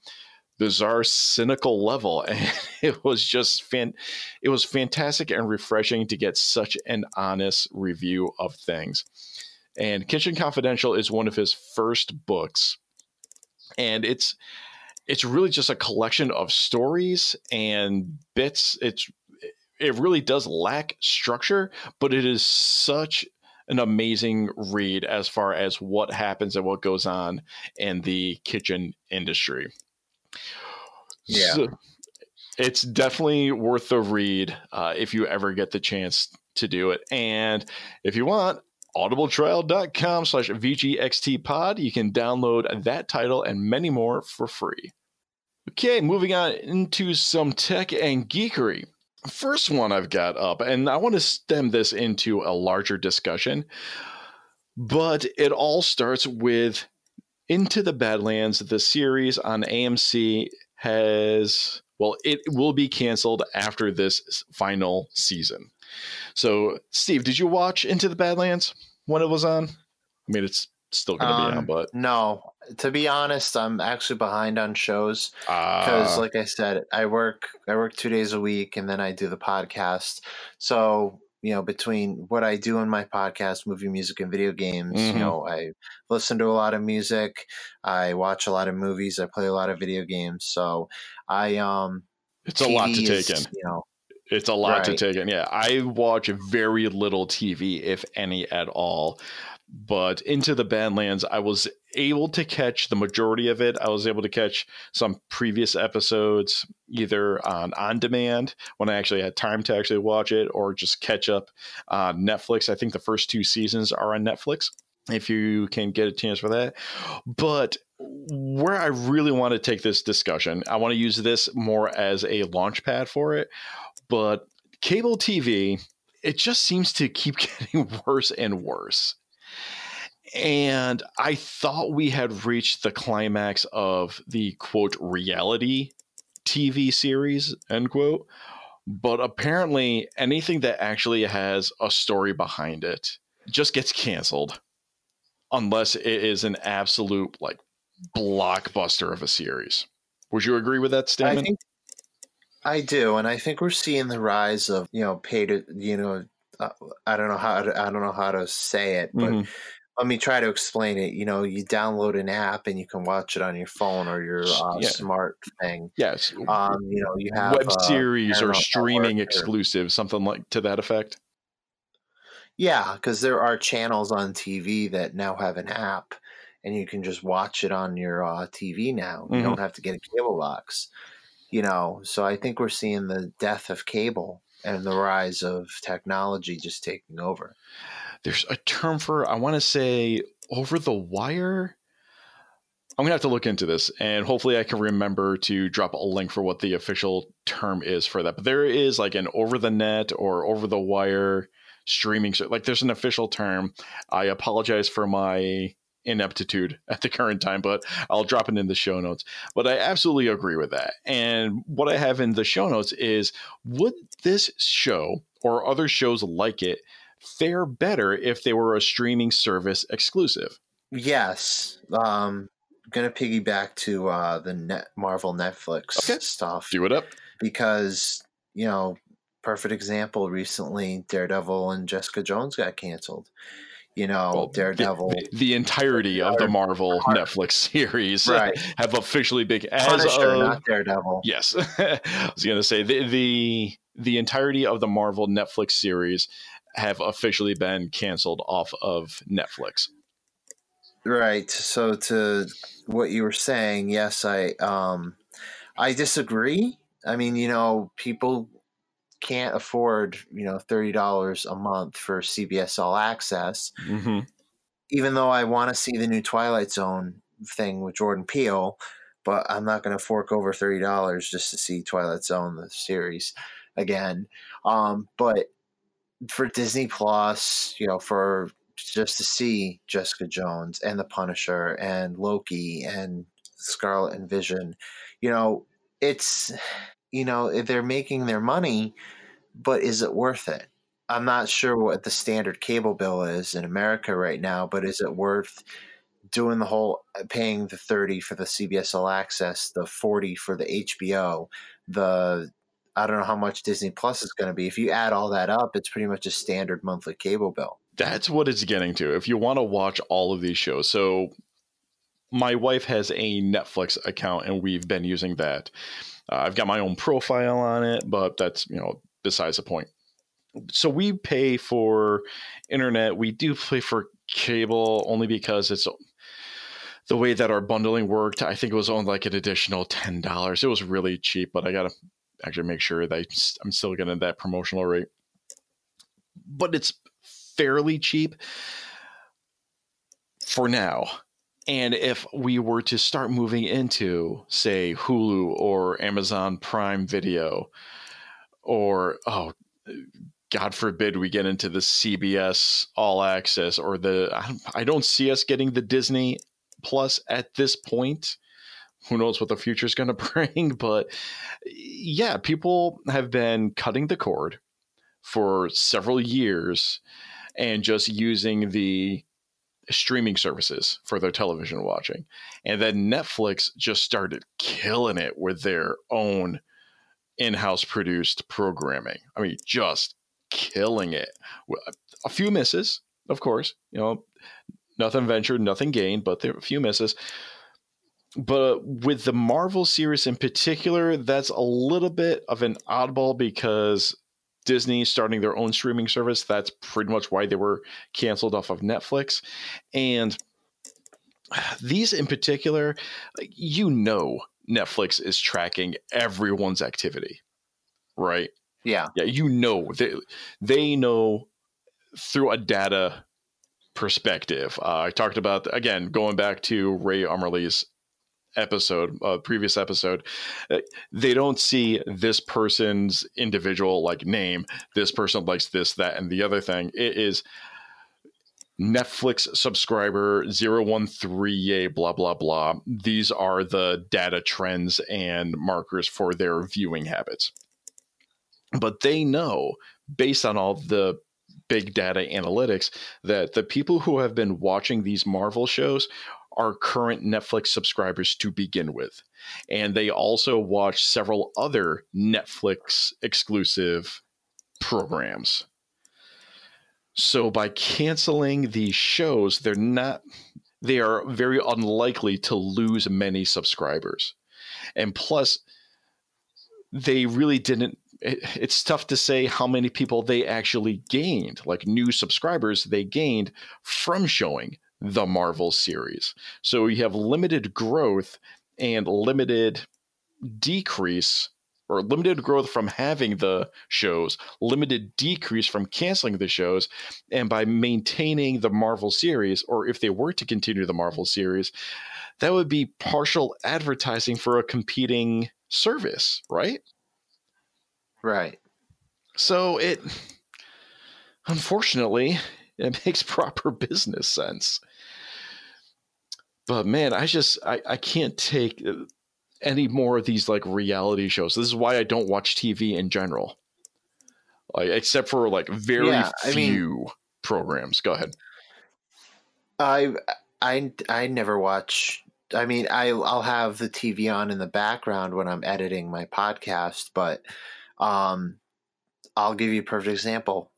[SPEAKER 1] bizarre cynical level and it was just fan it was fantastic and refreshing to get such an honest review of things. And kitchen confidential is one of his first books and it's it's really just a collection of stories and bits. It's it really does lack structure but it is such an amazing read as far as what happens and what goes on in the kitchen industry
[SPEAKER 3] Yeah.
[SPEAKER 1] so it's definitely worth the read uh, if you ever get the chance to do it. And if you want, audibletrial.com slash VGXTpod, you can download that title and many more for free. Okay, moving on into some tech and geekery. First one I've got up, and I want to stem this into a larger discussion, but it all starts with Into the Badlands, the series on AMC has well it will be canceled after this final season. So steve did you watch into the badlands when it was on? I mean it's still gonna be on
[SPEAKER 3] Um,
[SPEAKER 1] but
[SPEAKER 3] No, to be honest, I'm actually behind on shows.
[SPEAKER 1] Uh,
[SPEAKER 3] because, like I said, I work I work two days a week, and then I do the podcast. So you know, between what I do in my podcast, movie, music, and video games,
[SPEAKER 1] Mhm.
[SPEAKER 3] you know, I listen to a lot of music, I watch a lot of movies, I play a lot of video games. So I um,
[SPEAKER 1] it's a lot to
[SPEAKER 3] TV
[SPEAKER 1] take
[SPEAKER 3] is,
[SPEAKER 1] in.
[SPEAKER 3] You know,
[SPEAKER 1] it's a lot to take in. Yeah i watch very little tv if any at all but into the badlands i was able to catch the majority of it. I was able to catch some previous episodes either on on demand when i actually had time to actually watch it or just catch up on netflix. I think the first two seasons are on netflix if you can get a chance for that. But where i really want to take this discussion i want to use this more as a launch pad for it but cable tv it just seems to keep getting worse and worse and I thought we had reached the climax of the quote reality TV series, end quote. But apparently, anything that actually has a story behind it just gets canceled unless it is an absolute like blockbuster of a series. Would you agree with that
[SPEAKER 3] I
[SPEAKER 1] statement?
[SPEAKER 3] think I do, and I think we're seeing the rise of you know pay to you know uh, I don't know how to, I don't know how to say it, but
[SPEAKER 1] Mhm.
[SPEAKER 3] Let me try to explain it. You know, you download an app and you can watch it on your phone or your uh,
[SPEAKER 1] Yeah.
[SPEAKER 3] smart thing.
[SPEAKER 1] Yes.
[SPEAKER 3] Um, you know, you have
[SPEAKER 1] Web
[SPEAKER 3] uh,
[SPEAKER 1] series or streaming
[SPEAKER 3] Network or-
[SPEAKER 1] exclusive, something like to that effect.
[SPEAKER 3] Yeah, because there are channels on TV that now have an app, and you can just watch it on your uh, TV now. You
[SPEAKER 1] Mhm.
[SPEAKER 3] don't have to get a cable box. You know, so I think we're seeing the death of cable and the rise of technology just taking over.
[SPEAKER 1] There's a term for I want to say over the wire. I'm gonna have to look into this, and hopefully, I can remember to drop a link for what the official term is for that. But there is like an over the net or over the wire streaming. Like, there's an official term. I apologize for my ineptitude at the current time, but I'll drop it in the show notes. But I absolutely agree with that. And what I have in the show notes is would this show or other shows like it fare better if they were a streaming service exclusive?
[SPEAKER 3] Yes, um, gonna piggyback to uh, the net Marvel Netflix
[SPEAKER 1] Okay.
[SPEAKER 3] stuff
[SPEAKER 1] Do it up.
[SPEAKER 3] because you know, perfect example. Recently, Daredevil and Jessica Jones got canceled. You know,
[SPEAKER 1] Well,
[SPEAKER 3] Daredevil.
[SPEAKER 1] The, the entirety of the Marvel Netflix series
[SPEAKER 3] Right.
[SPEAKER 1] have officially been as
[SPEAKER 3] Punisher,
[SPEAKER 1] of,
[SPEAKER 3] not Daredevil.
[SPEAKER 1] Yes, I was gonna say the, the the entirety of the Marvel Netflix series have officially been canceled off of Netflix.
[SPEAKER 3] Right. So to what you were saying, yes, I um I disagree. I mean, you know, people can't afford, you know, $30 a month for CBS All Access.
[SPEAKER 1] Mm-hmm.
[SPEAKER 3] Even though I want to see the new Twilight Zone thing with Jordan Peele, but I'm not going to fork over thirty dollars just to see Twilight Zone the series again. Um, but for Disney Plus, you know, for just to see Jessica Jones and the Punisher and Loki and Scarlet and Vision, you know, it's you know they're making their money, but is it worth it? I'm not sure what the standard cable bill is in America right now, but is it worth doing the whole uh, paying the 30 for the CBS All Access, the 40 for the HBO, the I don't know how much Disney Plus is going to be. If you add all that up, it's pretty much a standard monthly cable bill.
[SPEAKER 1] That's what it's getting to. If you want to watch all of these shows. So my wife has a Netflix account and we've been using that. Uh, I've got my own profile on it, but that's, you know, besides the point. So we pay for internet. We do pay for cable only because it's the way that our bundling worked. I think it was only like an additional $10. It was really cheap, but I got to actually make sure that I'm still getting that promotional rate. But it's fairly cheap for now. And if we were to start moving into, say, Hulu or Amazon Prime Video, or, oh, God forbid we get into the CBS All Access or the, I don't see us getting the Disney Plus at this point who knows what the future is going to bring but yeah people have been cutting the cord for several years and just using the streaming services for their television watching and then netflix just started killing it with their own in-house produced programming. I mean just killing it. A few misses of course you know nothing ventured nothing gained but there a few misses but with the Marvel series in particular, that's a little bit of an oddball because Disney starting their own streaming service. That's pretty much why they were canceled off of Netflix. And these in particular, you know, Netflix is tracking everyone's activity, right?
[SPEAKER 3] Yeah.
[SPEAKER 1] Yeah, you know, they, they know through a data perspective. Uh, I talked about, again, going back to Ray Armorly's episode, uh, previous episode, uh, they don't see this person's individual like name. This person likes this, that, and the other thing. It is Netflix subscriber 013A, blah, blah, blah. These are the data trends and markers for their viewing habits. But they know, based on all the big data analytics, that the people who have been watching these Marvel shows are current Netflix subscribers to begin with. And they also watch several other Netflix exclusive programs. So by canceling these shows, they're not they are very unlikely to lose many subscribers. And plus they really didn't it's tough to say how many people they actually gained, like new subscribers they gained from showing the Marvel series. So you have limited growth and limited decrease or limited growth from having the shows, limited decrease from canceling the shows, and by maintaining the Marvel series, or if they were to continue the Marvel series, that would be partial advertising for a competing service, right?
[SPEAKER 3] Right.
[SPEAKER 1] So it, unfortunately, it makes proper business sense but man, I just I, I can't take uh, any more of these like reality shows. This is why I don't watch TV in general. Like except for like very yeah, few mean, programs. Go ahead.
[SPEAKER 3] I I I never watch I mean, I I'll have the TV on in the background when I'm editing my podcast, but um, I'll give you a perfect example.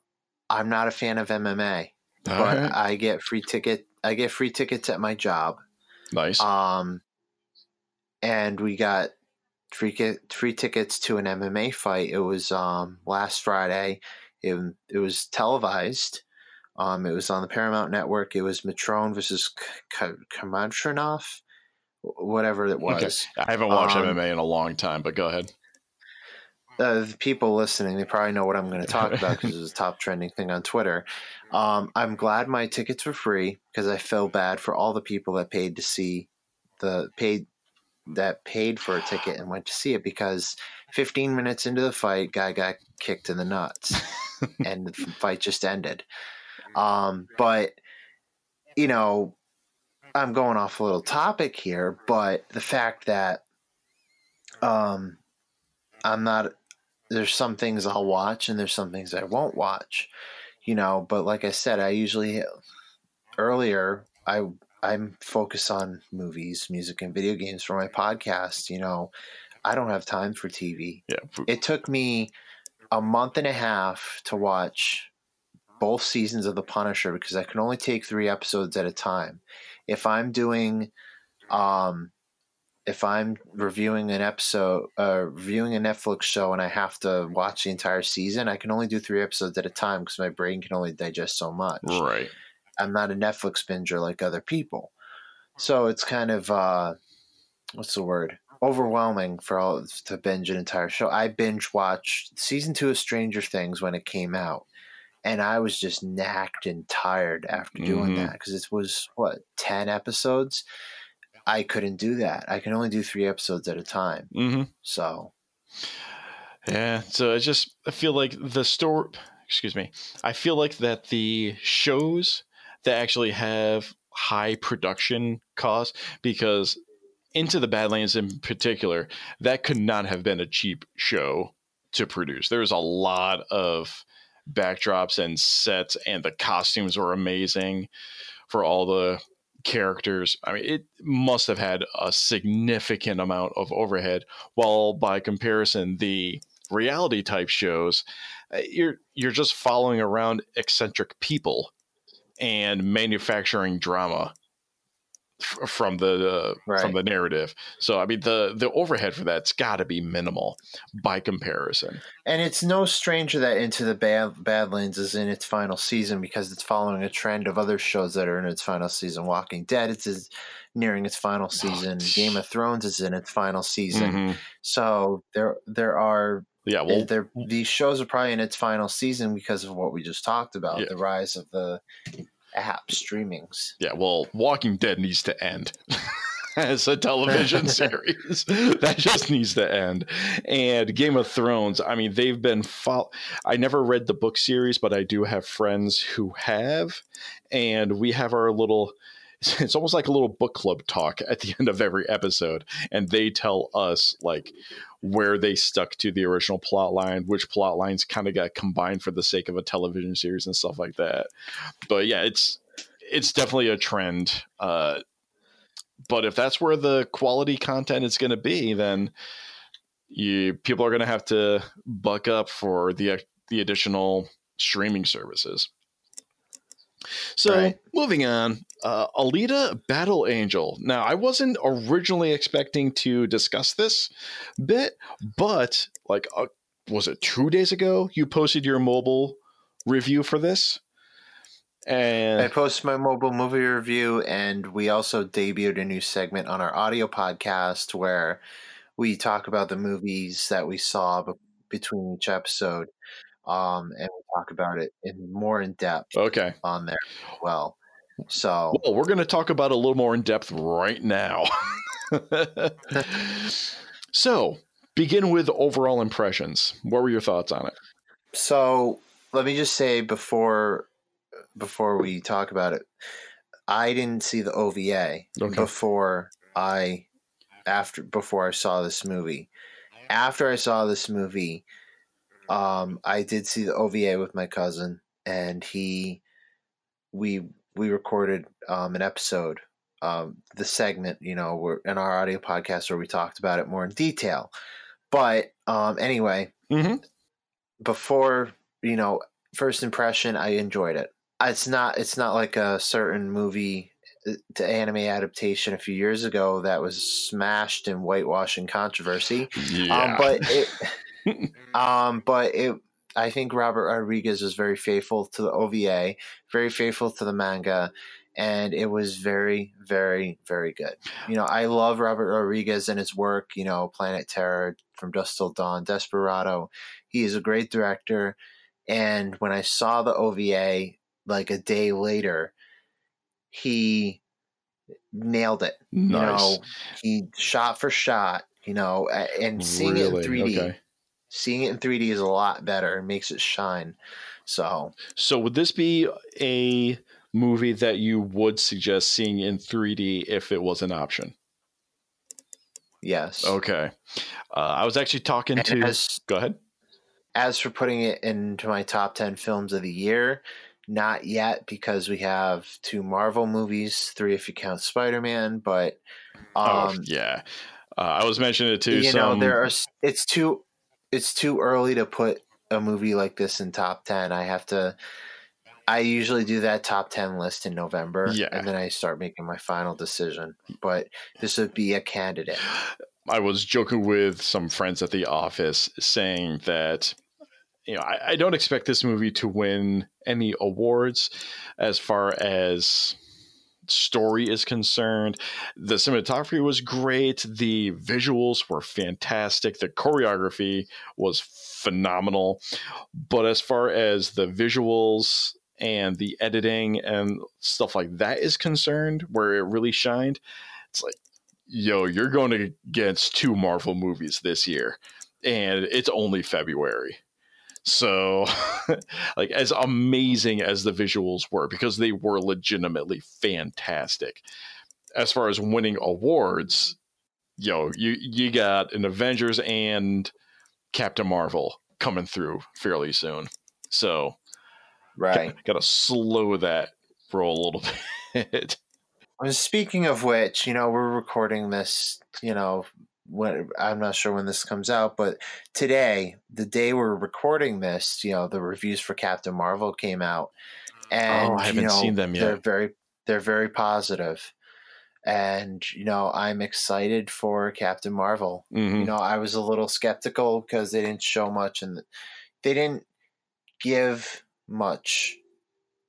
[SPEAKER 3] I'm not a fan of MMA, but. I get free ticket. I get free tickets at my job,
[SPEAKER 1] Nice.
[SPEAKER 3] Um, and we got free free tickets to an MMA fight. It was um last Friday. It it was televised. Um, it was on the Paramount Network. It was Mitrione versus Kamadranov, whatever it was.
[SPEAKER 1] Okay. I haven't watched um, MMA in a long time, but go ahead.
[SPEAKER 3] Uh, the people listening, they probably know what I'm going to talk about because it's a top trending thing on Twitter. Um, I'm glad my tickets were free because I feel bad for all the people that paid to see the paid that paid for a ticket and went to see it because 15 minutes into the fight, guy got kicked in the nuts, and the fight just ended. Um, but you know, I'm going off a little topic here, but the fact that um, I'm not there's some things I'll watch and there's some things I won't watch, you know. But like I said, I usually earlier I I'm focused on movies, music, and video games for my podcast. You know, I don't have time for TV.
[SPEAKER 1] Yeah,
[SPEAKER 3] It took me a month and a half to watch both seasons of The Punisher because I can only take three episodes at a time. If I'm doing, um, if I'm reviewing an episode, uh, reviewing a Netflix show, and I have to watch the entire season, I can only do three episodes at a time because my brain can only digest so much.
[SPEAKER 1] right.
[SPEAKER 3] I'm not a Netflix binger like other people. So it's kind of uh what's the word? Overwhelming for all to binge an entire show. I binge watched season two of Stranger Things when it came out. And I was just knacked and tired after doing
[SPEAKER 1] Mhm.
[SPEAKER 3] that because it was what, ten episodes? I couldn't do that. I can only do three episodes at a time.
[SPEAKER 1] Mm-hmm.
[SPEAKER 3] So
[SPEAKER 1] Yeah, so I just I feel like the story. Excuse me. I feel like that the shows that actually have high production costs because into the Badlands in particular, that could not have been a cheap show to produce. There's a lot of backdrops and sets, and the costumes were amazing for all the characters. I mean, it must have had a significant amount of overhead. While by comparison, the reality type shows, uh, you're you're just following around eccentric people and manufacturing drama f- from the uh,
[SPEAKER 3] Right.
[SPEAKER 1] from the narrative. So I mean the the overhead for that's got to be minimal by comparison.
[SPEAKER 3] And it's no stranger that Into the Bad Badlands is in its final season because it's following a trend of other shows that are in its final season. Walking Dead is is nearing its final season. Game of Thrones is in its final season.
[SPEAKER 1] Mhm.
[SPEAKER 3] So there there are
[SPEAKER 1] Yeah, well,
[SPEAKER 3] there these shows are probably in its final season because of what we just talked about,
[SPEAKER 1] Yeah.
[SPEAKER 3] the rise of the app streamings.
[SPEAKER 1] yeah, well, Walking Dead needs to end. As a television series, that just needs to end. And Game of Thrones, I mean, they've been. Fo- I never read the book series, but I do have friends who have, and we have our little. It's almost like a little book club talk at the end of every episode, and they tell us like where they stuck to the original plot line, which plot lines kind of got combined for the sake of a television series and stuff like that. But yeah, it's it's definitely a trend. Uh, but if that's where the quality content is going to be, then you people are going to have to buck up for the the additional streaming services. So
[SPEAKER 3] Right.
[SPEAKER 1] moving on, uh, Alita Battle Angel. Now I wasn't originally expecting to discuss this bit, but like, uh, was it two days ago you posted your mobile review for this? And
[SPEAKER 3] I posted my mobile movie review, and we also debuted a new segment on our audio podcast where we talk about the movies that we saw between each episode, um, and we talk about it in more in depth
[SPEAKER 1] okay.
[SPEAKER 3] on there as well. So
[SPEAKER 1] Well, we're going to talk about it a little more in depth right now. so, begin with overall impressions. What were your thoughts on it?
[SPEAKER 3] So let me just say before before we talk about it, I didn't see the OVA
[SPEAKER 1] Okay.
[SPEAKER 3] before I after before I saw this movie. After I saw this movie, um, I did see the OVA with my cousin, and he we we recorded um, an episode, um, the segment, you know, where, in our audio podcast where we talked about it more in detail. But um, anyway,
[SPEAKER 1] Mhm.
[SPEAKER 3] before you know first impression i enjoyed it it's not it's not like a certain movie uh, to anime adaptation a few years ago that was smashed in whitewashing controversy um, but it um but it i think robert rodriguez was very faithful to the ova very faithful to the manga and it was very very very good you know i love robert rodriguez and his work you know planet terror from dusk till dawn desperado he is a great director and when i saw the ova like a day later he nailed it.
[SPEAKER 1] Nice.
[SPEAKER 3] You know, he shot for shot. You know, and seeing it in 3D,
[SPEAKER 1] Okay.
[SPEAKER 3] Seeing it in 3D is a lot better. It makes it shine. So
[SPEAKER 1] So would this be a movie that you would suggest seeing in 3D if it was an option?
[SPEAKER 3] yes.
[SPEAKER 1] Okay. Uh, I was actually talking
[SPEAKER 3] And
[SPEAKER 1] to.
[SPEAKER 3] as
[SPEAKER 1] Go ahead.
[SPEAKER 3] as for putting it into my top 10 films of the year, not yet because we have two Marvel movies, three if you count Spider Man, but
[SPEAKER 1] oh
[SPEAKER 3] um,
[SPEAKER 1] yeah. Uh, I was mentioning it too.
[SPEAKER 3] you
[SPEAKER 1] some,
[SPEAKER 3] know there are it's too it's too early to put a movie like this in top 10 i have to i usually do that top 10 list in november
[SPEAKER 1] Yeah.
[SPEAKER 3] and then i start making my final decision but this would be a candidate
[SPEAKER 1] I was joking with some friends at the office saying that you know I, I don't expect this movie to win any awards as far as story is concerned. The cinematography was great, the visuals were fantastic, the choreography was phenomenal. But as far as the visuals and the editing and stuff like that is concerned, where it really shined, it's like yo, you're going against two Marvel movies this year, and it's only February. So, like, as amazing as the visuals were, because they were legitimately fantastic. As far as winning awards, yo, you you got an Avengers and Captain Marvel coming through fairly soon. So,
[SPEAKER 3] right
[SPEAKER 1] got to slow that roll a little bit.
[SPEAKER 3] Speaking of which you know we're recording this you know when i'm not sure when this comes out but today the day we're recording this you know the reviews for captain marvel came out and
[SPEAKER 1] Oh, I haven't
[SPEAKER 3] know,
[SPEAKER 1] seen them yet.
[SPEAKER 3] they're very they're very positive and you know i'm excited for captain marvel
[SPEAKER 1] Mhm.
[SPEAKER 3] you know i was a little skeptical because they didn't show much and they didn't give much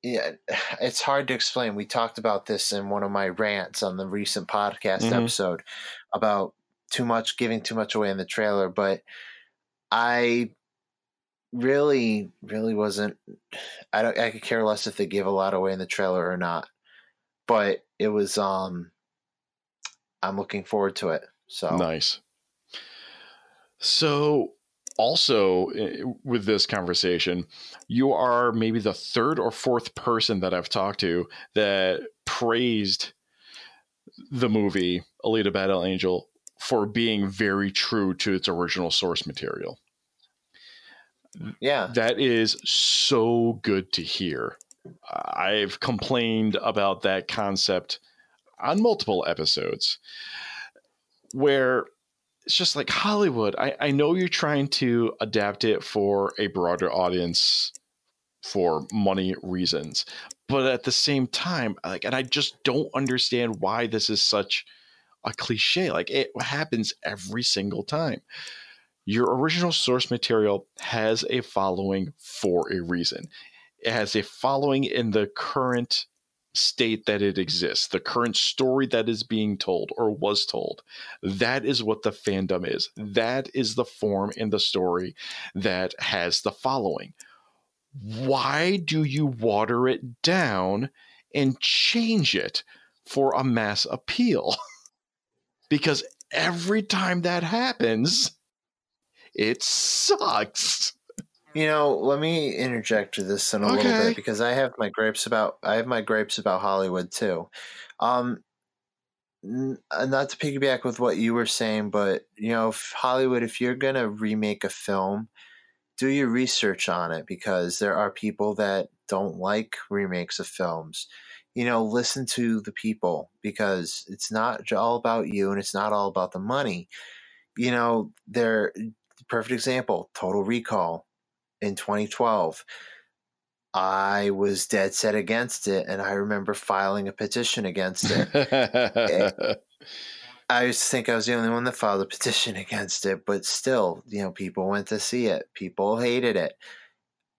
[SPEAKER 3] yeah it's hard to explain we talked about this in one of my rants on the recent podcast
[SPEAKER 1] Mhm.
[SPEAKER 3] episode about too much giving too much away in the trailer but i really really wasn't i don't i could care less if they give a lot away in the trailer or not but it was um i'm looking forward to it so
[SPEAKER 1] Nice. So, also eh, with this conversation, you are maybe the third or fourth person that I've talked to that praised the movie Alita Battle Angel for being very true to its original source material.
[SPEAKER 3] yeah
[SPEAKER 1] That is so good to hear. I've complained about that concept on multiple episodes where it's just like Hollywood. I, I know you're trying to adapt it for a broader audience for money reasons, but at the same time, like, and I just don't understand why this is such a cliche. Like, it happens every single time. Your original source material has a following for a reason. It has a following in the current state that it exists, the current story that is being told or was told. That is what the fandom is. That is the form in the story that has the following. Why do you water it down and change it for a mass appeal? because every time that happens, it sucks.
[SPEAKER 3] You know, let me interject to this in a little bit because I have my gripes about I have my gripes about Hollywood too. Um, n- uh, not to piggyback with what you were saying, but you know, if Hollywood, if you're gonna remake a film, do your research on it because there are people that don't like remakes of films. You know, listen to the people because it's not all about you and it's not all about the money. You know, they're perfect example, Total Recall in 2012. I was dead set against it, and I remember filing a petition against it. Eh, I used to think I was the only one that filed a petition against it, but still, you know, people went to see it. People hated it.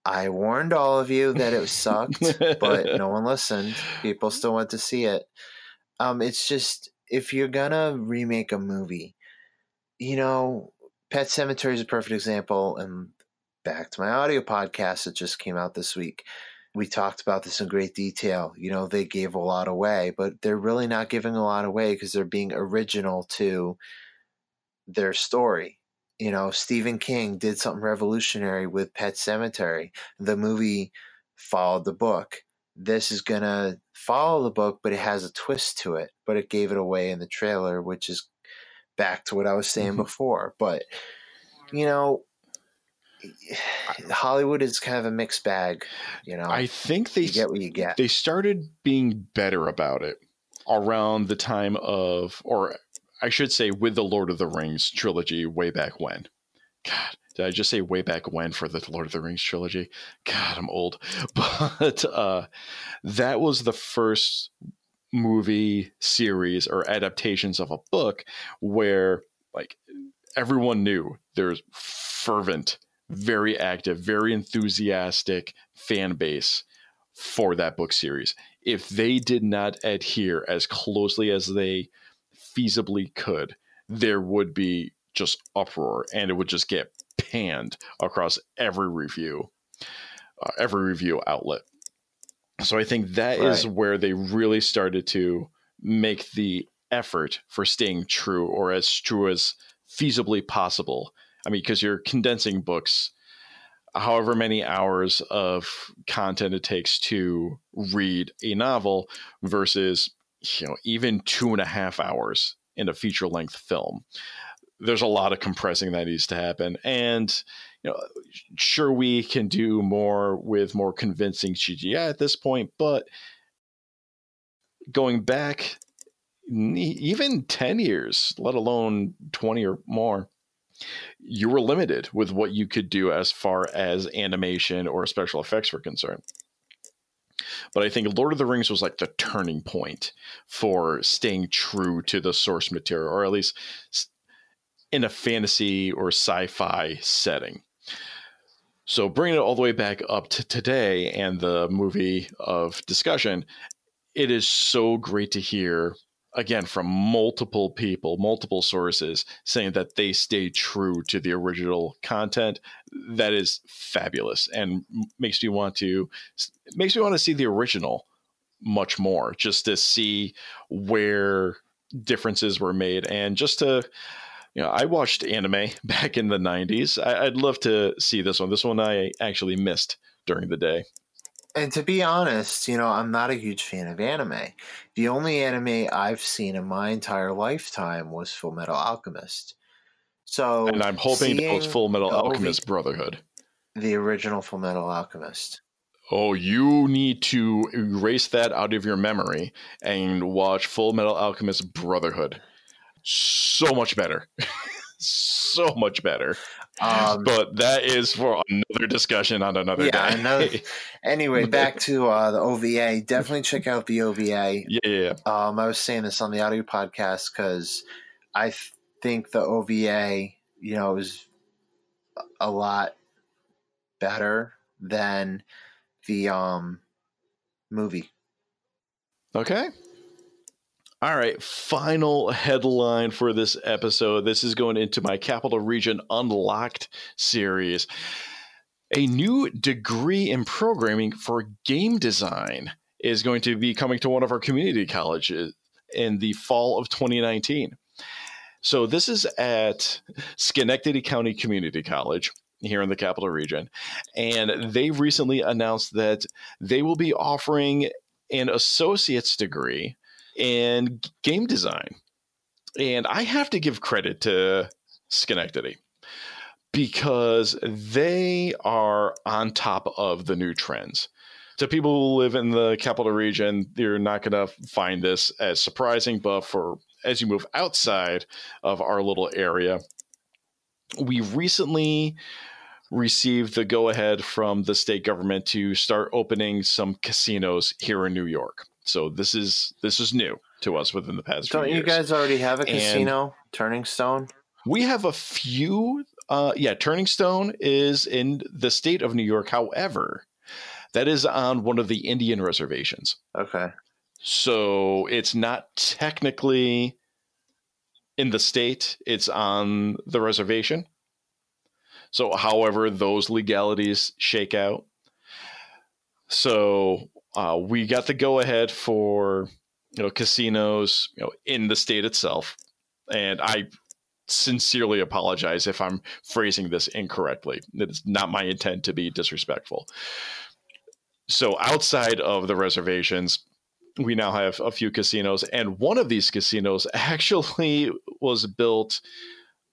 [SPEAKER 3] I warned all of you that it sucked, but no one listened. People still went to see it. Um, it's just if you're gonna remake a movie, you know, Pet Sematary is a perfect example. And back to my audio podcast that just came out this week. we talked about this in great detail. You know, they gave a lot away, but they're really not giving a lot away because they're being original to their story. You know, Stephen King did something revolutionary with Pet Sematary. The movie followed the book. This is going to follow the book, but it has a twist to it. But it gave it away in the trailer, which is back to what I was saying mm-hmm. before. But, you know, Hollywood is kind of a mixed bag, you know.
[SPEAKER 1] I think they
[SPEAKER 3] get what you get.
[SPEAKER 1] They started being better about it around the time of, or I should say, with the Lord of the Rings trilogy way back when. God, did I just say way back when for the Lord of the Rings trilogy? God, I'm old. But uh, that was the first movie series or adaptations of a book where like everyone knew there's fervent, very active, very enthusiastic fan base for that book series. If they did not adhere as closely as they feasibly could, there would be just uproar and it would just get panned across every review, uh, every review outlet. So I think that right. is where they really started to make the effort for staying true or as true as feasibly possible. I mean, because you're condensing books, however many hours of content it takes to read a novel versus, you know, even two and a half hours in a feature length film. There's a lot of compressing that needs to happen. And you know, sure we can do more with more convincing CGI at this point, but going back even 10 years, let alone 20 or more, you were limited with what you could do as far as animation or special effects were concerned. But I think Lord of the Rings was like the turning point for staying true to the source material, or at least in a fantasy or sci fi setting. So bringing it all the way back up to today and the movie of discussion, it is so great to hear again from multiple people, multiple sources saying that they stay true to the original content. That is fabulous and makes me want to makes me want to see the original much more just to see where differences were made and just to you know, I watched anime back in the 90s. I, would love to see this one. This one I actually missed during the day.
[SPEAKER 3] And to be honest, you know, I'm not a huge fan of anime. The only anime I've seen in my entire lifetime was Full Metal Alchemist. So,
[SPEAKER 1] and I'm hoping it was Full Metal Alchemist OV- Brotherhood.
[SPEAKER 3] The original Full Metal Alchemist.
[SPEAKER 1] Oh, you need to erase that out of your memory and watch Full Metal Alchemist Brotherhood so much better. so much better. Um, but that is for another discussion on another yeah, day. Another,
[SPEAKER 3] anyway, back to uh, the OVA. Definitely check out the OVA.
[SPEAKER 1] Yeah, yeah.
[SPEAKER 3] Um, I was saying this on the audio podcast because I th- think the OVA, you know, is a lot better than the um, movie.
[SPEAKER 1] Okay. All right, final headline for this episode. This is going into my Capital Region Unlocked series. A new degree in programming for game design is going to be coming to one of our community colleges in the fall of 2019. So, this is at Schenectady County Community College here in the capital region. And they recently announced that they will be offering an associate's degree and game design. And I have to give credit to Schenectady because they are on top of the new trends. To people who live in the capital region, you're not going to find this as surprising, but for as you move outside of our little area, we recently received the go ahead from the state government to start opening some casinos here in New York. So this is this is new to us within the past.
[SPEAKER 3] Don't you guys already have a casino, Turning Stone?
[SPEAKER 1] We have a few. Uh, yeah, Turning Stone is in the state of New York. However, that is on one of the Indian reservations.
[SPEAKER 3] Okay.
[SPEAKER 1] So it's not technically in the state; it's on the reservation. So, however, those legalities shake out, So uh, we got the go ahead for you know casinos you know in the state itself, and I sincerely apologize if I'm phrasing this incorrectly. It's not my intent to be disrespectful. So outside of the reservations, we now have a few casinos, and one of these casinos actually was built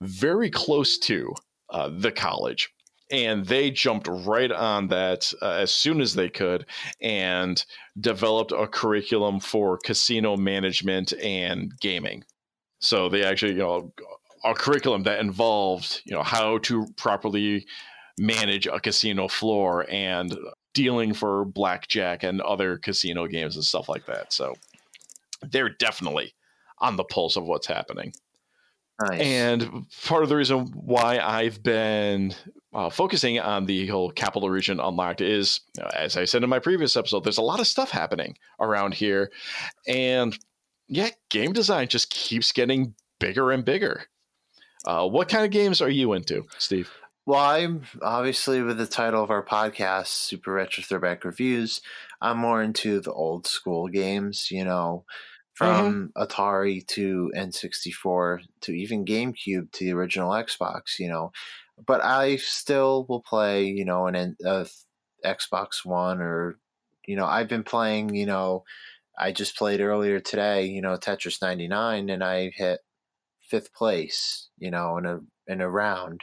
[SPEAKER 1] very close to uh, the college. And they jumped right on that uh, as soon as they could and developed a curriculum for casino management and gaming. So they actually, you know, a curriculum that involved, you know, how to properly manage a casino floor and dealing for blackjack and other casino games and stuff like that. So they're definitely on the pulse of what's happening. Nice. And part of the reason why I've been uh, focusing on the whole capital region unlocked is, as I said in my previous episode, there's a lot of stuff happening around here. And yeah, game design just keeps getting bigger and bigger. Uh, what kind of games are you into, Steve?
[SPEAKER 3] Well, I'm obviously with the title of our podcast, Super Retro Throwback Reviews. I'm more into the old school games, you know, from mm-hmm. Atari to N64 to even GameCube to the original Xbox, you know. But I still will play, you know, an uh, Xbox One or, you know, I've been playing, you know, I just played earlier today, you know, Tetris 99, and I hit fifth place, you know, in a in a round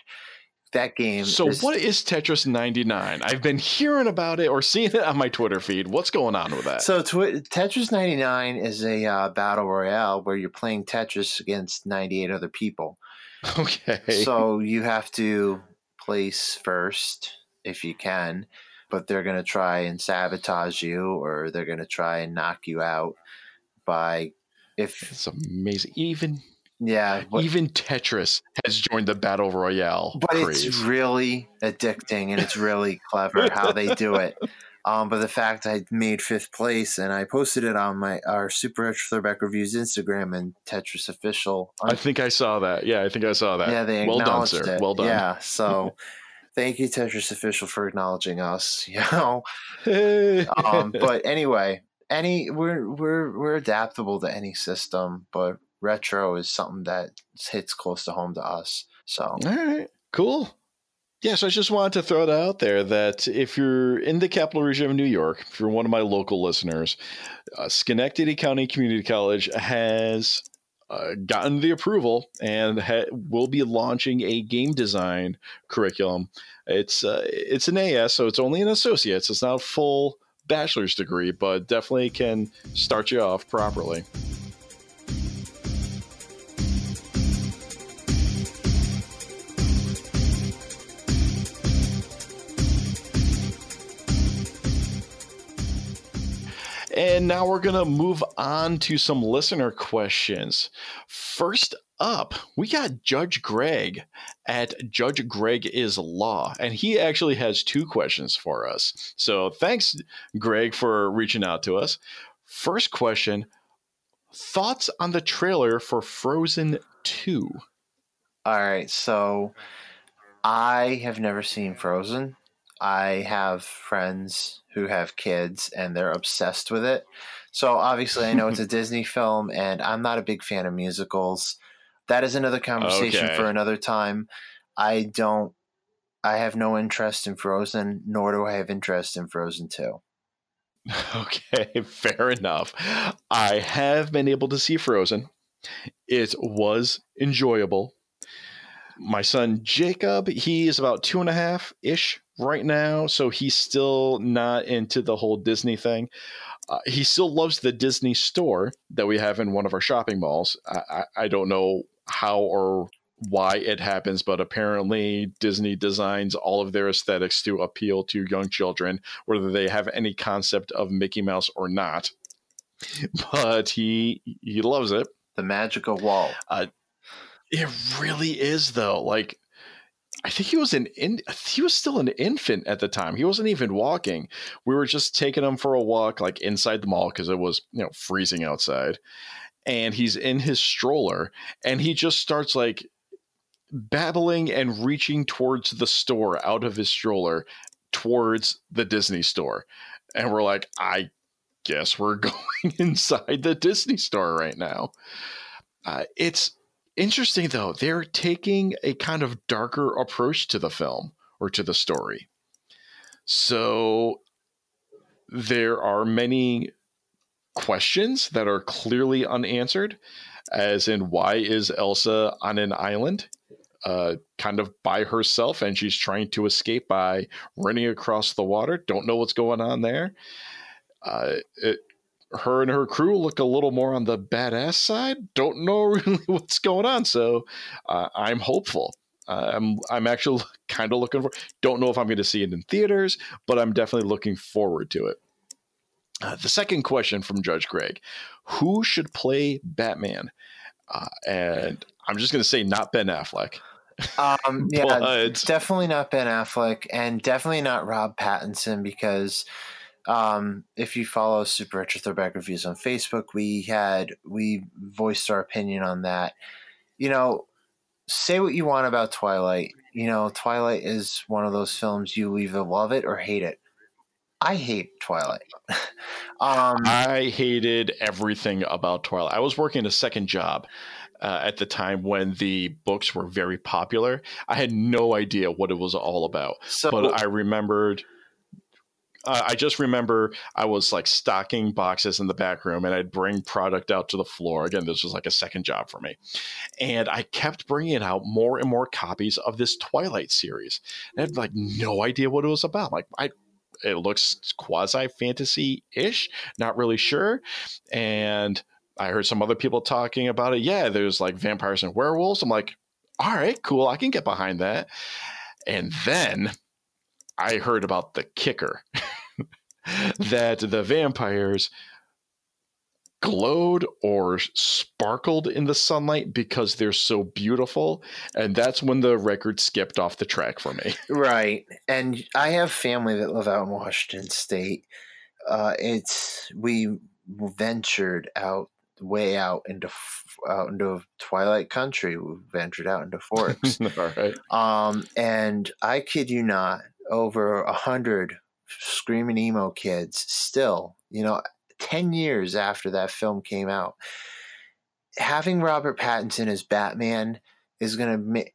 [SPEAKER 3] that game.
[SPEAKER 1] So, is, what is Tetris 99? I've been hearing about it or seeing it on my Twitter feed. What's going on with that?
[SPEAKER 3] So, tw- Tetris 99 is a uh, battle royale where you're playing Tetris against 98 other people.
[SPEAKER 1] Okay.
[SPEAKER 3] So, you have to place first if you can, but they're going to try and sabotage you or they're going to try and knock you out by if
[SPEAKER 1] it's amazing. Even
[SPEAKER 3] yeah.
[SPEAKER 1] But, Even Tetris has joined the battle royale.
[SPEAKER 3] But craze. it's really addicting and it's really clever how they do it. Um, but the fact I made fifth place and I posted it on my our Super Retro Throwback Reviews Instagram and Tetris official.
[SPEAKER 1] I think I saw that. Yeah, I think I saw that.
[SPEAKER 3] Yeah, they
[SPEAKER 1] well
[SPEAKER 3] done, sir.
[SPEAKER 1] It. Well done.
[SPEAKER 3] Yeah, so thank you Tetris official for acknowledging us. You know, um, but anyway, any we're we're we're adaptable to any system, but retro is something that hits close to home to us. So, all
[SPEAKER 1] right, cool. Yeah, so I just wanted to throw it out there that if you're in the capital region of New York, if you're one of my local listeners, uh, Schenectady County Community College has uh, gotten the approval and ha- will be launching a game design curriculum. It's uh, it's an AS, so it's only an associate's. It's not a full bachelor's degree, but definitely can start you off properly. And now we're going to move on to some listener questions. First up, we got Judge Greg at Judge Greg is Law, and he actually has two questions for us. So thanks, Greg, for reaching out to us. First question Thoughts on the trailer for Frozen 2?
[SPEAKER 3] All right, so I have never seen Frozen. I have friends who have kids and they're obsessed with it. So obviously, I know it's a Disney film, and I'm not a big fan of musicals. That is another conversation okay. for another time. I don't. I have no interest in Frozen, nor do I have interest in Frozen 2.
[SPEAKER 1] Okay, fair enough. I have been able to see Frozen. It was enjoyable. My son Jacob, he is about two and a half ish right now, so he's still not into the whole Disney thing. Uh, he still loves the Disney store that we have in one of our shopping malls. I, I, I don't know how or why it happens, but apparently Disney designs all of their aesthetics to appeal to young children, whether they have any concept of Mickey Mouse or not. But he he loves it.
[SPEAKER 3] The magical wall.
[SPEAKER 1] Uh, it really is, though. Like I think he was an in, he was still an infant at the time. He wasn't even walking. We were just taking him for a walk like inside the mall because it was, you know, freezing outside. And he's in his stroller and he just starts like babbling and reaching towards the store out of his stroller towards the Disney store. and we're like, I guess we're going inside the Disney store right now. Uh, it's interesting though; they're taking a kind of darker approach to the film or to the story. So there are many questions that are clearly unanswered, as in why is Elsa on an island? Uh, kind of by herself, and she's trying to escape by running across the water. Don't know what's going on there. Uh, it, her and her crew look a little more on the badass side. Don't know really what's going on, so uh, I'm hopeful. Uh, I'm I'm actually kind of looking for. Don't know if I'm going to see it in theaters, but I'm definitely looking forward to it. Uh, the second question from Judge Greg: Who should play Batman? Uh, and I'm just going to say not Ben Affleck.
[SPEAKER 3] Um, yeah, but... definitely not Ben Affleck, and definitely not Rob Pattinson because um, if you follow Super Retro Throwback Reviews on Facebook, we had we voiced our opinion on that. You know, say what you want about Twilight. You know, Twilight is one of those films you either love it or hate it. I hate Twilight.
[SPEAKER 1] um, I hated everything about Twilight. I was working a second job uh, at the time when the books were very popular. I had no idea what it was all about, so, but I remembered uh, I just remember I was like stocking boxes in the back room and I'd bring product out to the floor. Again, this was like a second job for me. And I kept bringing out more and more copies of this Twilight series. And I had like no idea what it was about. Like, I, it looks quasi fantasy ish, not really sure. And I heard some other people talking about it. Yeah, there's like vampires and werewolves. I'm like, all right, cool. I can get behind that. And then I heard about the kicker that the vampires glowed or sparkled in the sunlight because they're so beautiful and that's when the record skipped off the track for me.
[SPEAKER 3] Right and i have family that live out in washington state. Uh, it's we ventured out way out into out into twilight country. We ventured out into forks. All right. Um and i kid you not over a hundred screaming emo kids still, you know, 10 years after that film came out. Having Robert Pattinson as Batman is going to make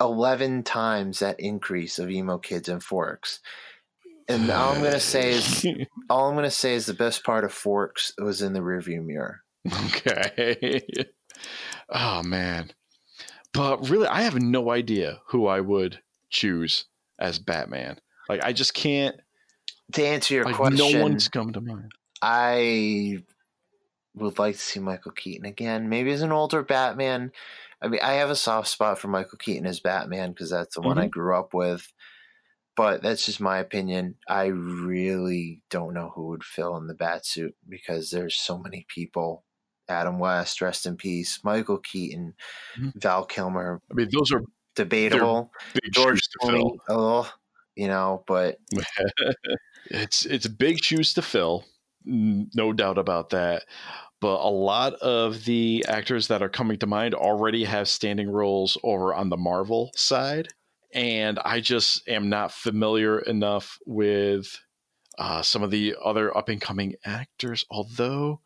[SPEAKER 3] 11 times that increase of emo kids and forks. And all I'm going to say is all I'm going to say is the best part of Forks was in the rearview mirror.
[SPEAKER 1] Okay. oh man. But really I have no idea who I would choose as Batman. Like I just can't.
[SPEAKER 3] To answer your like, question,
[SPEAKER 1] no one's come to mind.
[SPEAKER 3] I would like to see Michael Keaton again. Maybe as an older Batman. I mean, I have a soft spot for Michael Keaton as Batman because that's the mm-hmm. one I mm-hmm. grew up with. But that's just my opinion. I really don't know who would fill in the bat suit because there's so many people. Adam West, rest in peace. Michael Keaton, mm-hmm. Val Kilmer.
[SPEAKER 1] I mean, those are
[SPEAKER 3] debatable. George Clooney, oh, you know, but
[SPEAKER 1] it's it's big shoes to fill, no doubt about that. But a lot of the actors that are coming to mind already have standing roles over on the Marvel side, and I just am not familiar enough with uh, some of the other up and coming actors. Although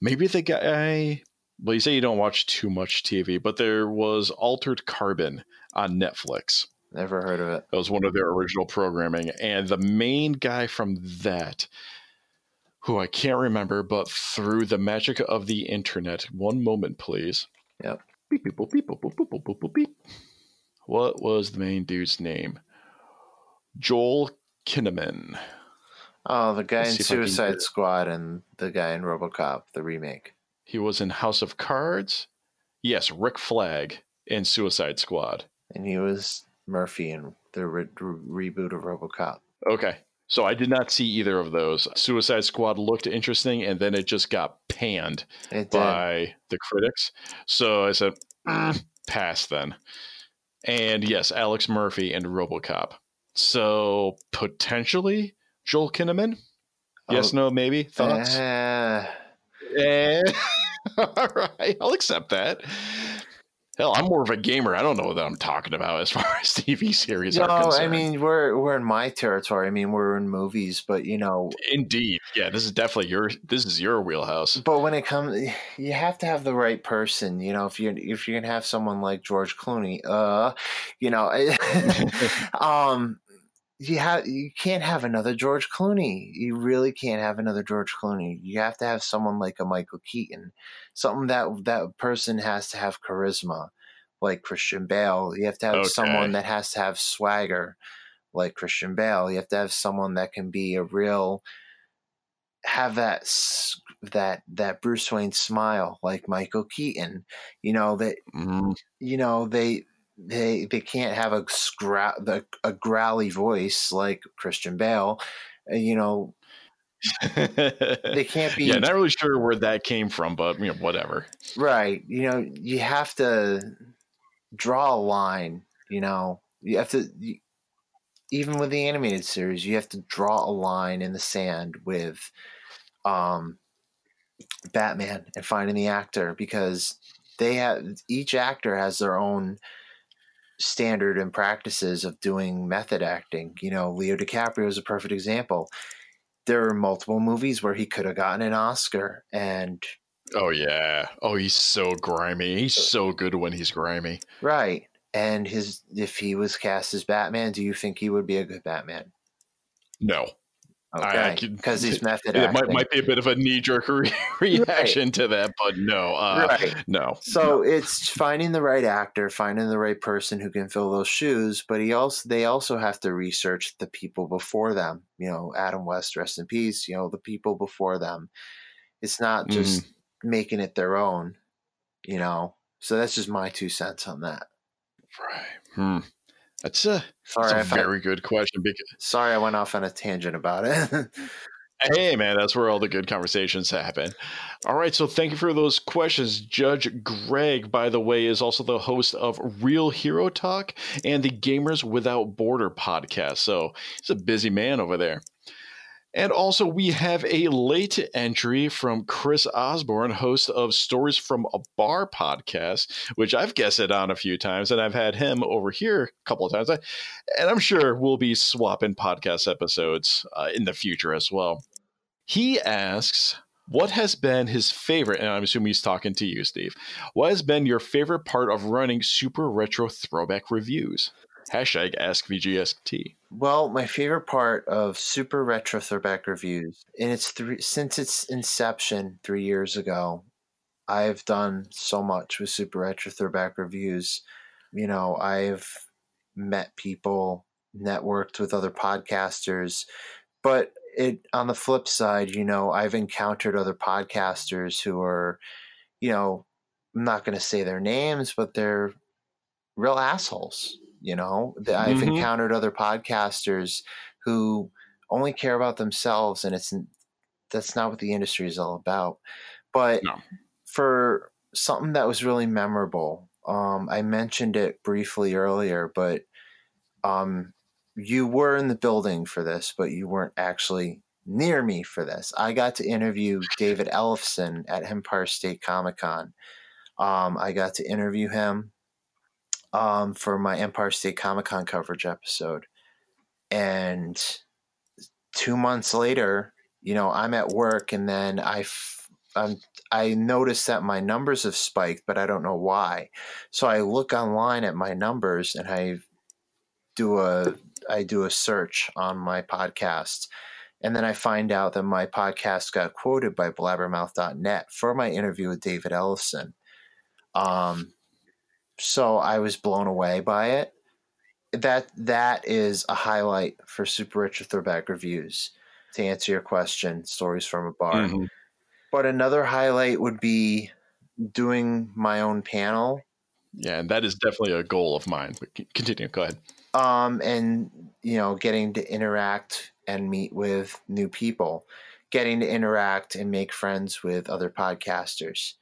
[SPEAKER 1] maybe the guy well, you say you don't watch too much TV, but there was Altered Carbon on Netflix.
[SPEAKER 3] Never heard of it.
[SPEAKER 1] That was one of their original programming. And the main guy from that, who I can't remember, but through the magic of the internet, one moment, please.
[SPEAKER 3] Yep.
[SPEAKER 1] Beep, beep, boop, beep, boop, boop, boop, boop, boop, beep. What was the main dude's name? Joel Kinnaman.
[SPEAKER 3] Oh, the guy Let's in Suicide Squad and the guy in Robocop, the remake.
[SPEAKER 1] He was in House of Cards. Yes, Rick Flag in Suicide Squad.
[SPEAKER 3] And he was Murphy in the re- re- reboot of RoboCop.
[SPEAKER 1] Okay. So I did not see either of those. Suicide Squad looked interesting, and then it just got panned by the critics. So I said, mm, pass then. And yes, Alex Murphy and RoboCop. So potentially Joel Kinnaman. Yes, oh, no, maybe thoughts. Uh, Eh, all right, I'll accept that. Hell, I'm more of a gamer. I don't know what I'm talking about as far as TV series
[SPEAKER 3] no,
[SPEAKER 1] are concerned.
[SPEAKER 3] I mean we're we're in my territory. I mean we're in movies, but you know,
[SPEAKER 1] indeed, yeah, this is definitely your this is your wheelhouse.
[SPEAKER 3] but when it comes, you have to have the right person. You know, if you if you're gonna have someone like George Clooney, uh, you know, um, you have you can't have another George Clooney. You really can't have another George Clooney. You have to have someone like a Michael Keaton. Something that that person has to have charisma, like Christian Bale. You have to have
[SPEAKER 1] Okay.
[SPEAKER 3] someone that has to have swagger, like Christian Bale. You have to have someone that can be a real have that that that Bruce Wayne smile, like Michael Keaton. You know that
[SPEAKER 1] Mm,
[SPEAKER 3] you know they they they can't have a the, a growly voice like Christian Bale. Uh, You know they can't be
[SPEAKER 1] yeah, not really sure where that came from, but you know, whatever.
[SPEAKER 3] right. You know you have to draw a line. You know you have to. You, even with the animated series, you have to draw a line in the sand with um, Batman and finding the actor because they have each actor has their own standard and practices of doing method acting. You know, Leo DiCaprio is a perfect example. There are multiple movies where he could have gotten an Oscar, and
[SPEAKER 1] Oh yeah. Oh, he's so grimy. He's uh, so good when he's grimy.
[SPEAKER 3] right, and his if he was cast as Batman, do you think he would be a good Batman?
[SPEAKER 1] No,
[SPEAKER 3] Okay, because he's method
[SPEAKER 1] it
[SPEAKER 3] acting.
[SPEAKER 1] might, might be a bit of a knee jerk re- reaction to that, but no, uh,
[SPEAKER 3] right.
[SPEAKER 1] no.
[SPEAKER 3] So it's finding the right actor, finding the right person who can fill those shoes, but he also they also have to research the people before them. You know, Adam West, rest in peace. You know, the people before them. It's not just
[SPEAKER 1] Mm-hmm.
[SPEAKER 3] making it their own. You know, so that's just my two cents on that.
[SPEAKER 1] Right. Hmm. That's uh, a,
[SPEAKER 3] Sorry,
[SPEAKER 1] that's a
[SPEAKER 3] I,
[SPEAKER 1] very good question because
[SPEAKER 3] sorry, I went off on a tangent about it.
[SPEAKER 1] Hey, man, that's where all the good conversations happen. All right, so thank you for those questions. Judge Greg, by the way, is also the host of Real Hero Talk and the Gamers Without Border podcast. So he's a busy man over there. And also, we have a late entry from Chris Osborne, host of Stories from a Bar podcast, which I've guested on a few times, and I've had him over here a couple of times. And I'm sure we'll be swapping podcast episodes uh, in the future as well. He asks, what has been his favorite, and I'm assuming he's talking to you, Steve. What has been your favorite part of running super retro throwback reviews? Hashtag Ask AskVGXT.
[SPEAKER 3] Well, my favorite part of Super Retro Throwback Reviews, and it's three since its inception three years ago, I've done so much with Super Retro Throwback Reviews. You know, I've met people, networked with other podcasters, but it on the flip side, you know, I've encountered other podcasters who are, you know, I'm not going to say their names, but they're real assholes. You know, that I've
[SPEAKER 1] Mhm.
[SPEAKER 3] encountered other podcasters who only care about themselves, and it's that's not what the industry is all about. But
[SPEAKER 1] No.
[SPEAKER 3] for something that was really memorable, um, I mentioned it briefly earlier, but um, you were in the building for this, but you weren't actually near me for this. I got to interview David Ellefson at Empire State Comic Con. Um, I got to interview him um, for my Empire State Comic Con coverage episode. And two months later, you know, I'm at work and then I, f- I'm, I noticed that my numbers have spiked, but I don't know why. So I look online at my numbers and I do a I do a search on my podcast. And then I find out that my podcast got quoted by blabbermouth.net for my interview with David Ellefson. Um, so I was blown away by it. That that is a highlight for Super Retro Throwback reviews. To answer your question, stories from a bar.
[SPEAKER 1] Mhm.
[SPEAKER 3] But another highlight would be doing my own panel
[SPEAKER 1] Yeah, and that is definitely a goal of mine. But continue. Go ahead.
[SPEAKER 3] um, and you know, getting to interact and meet with new people, getting to interact and make friends with other podcasters.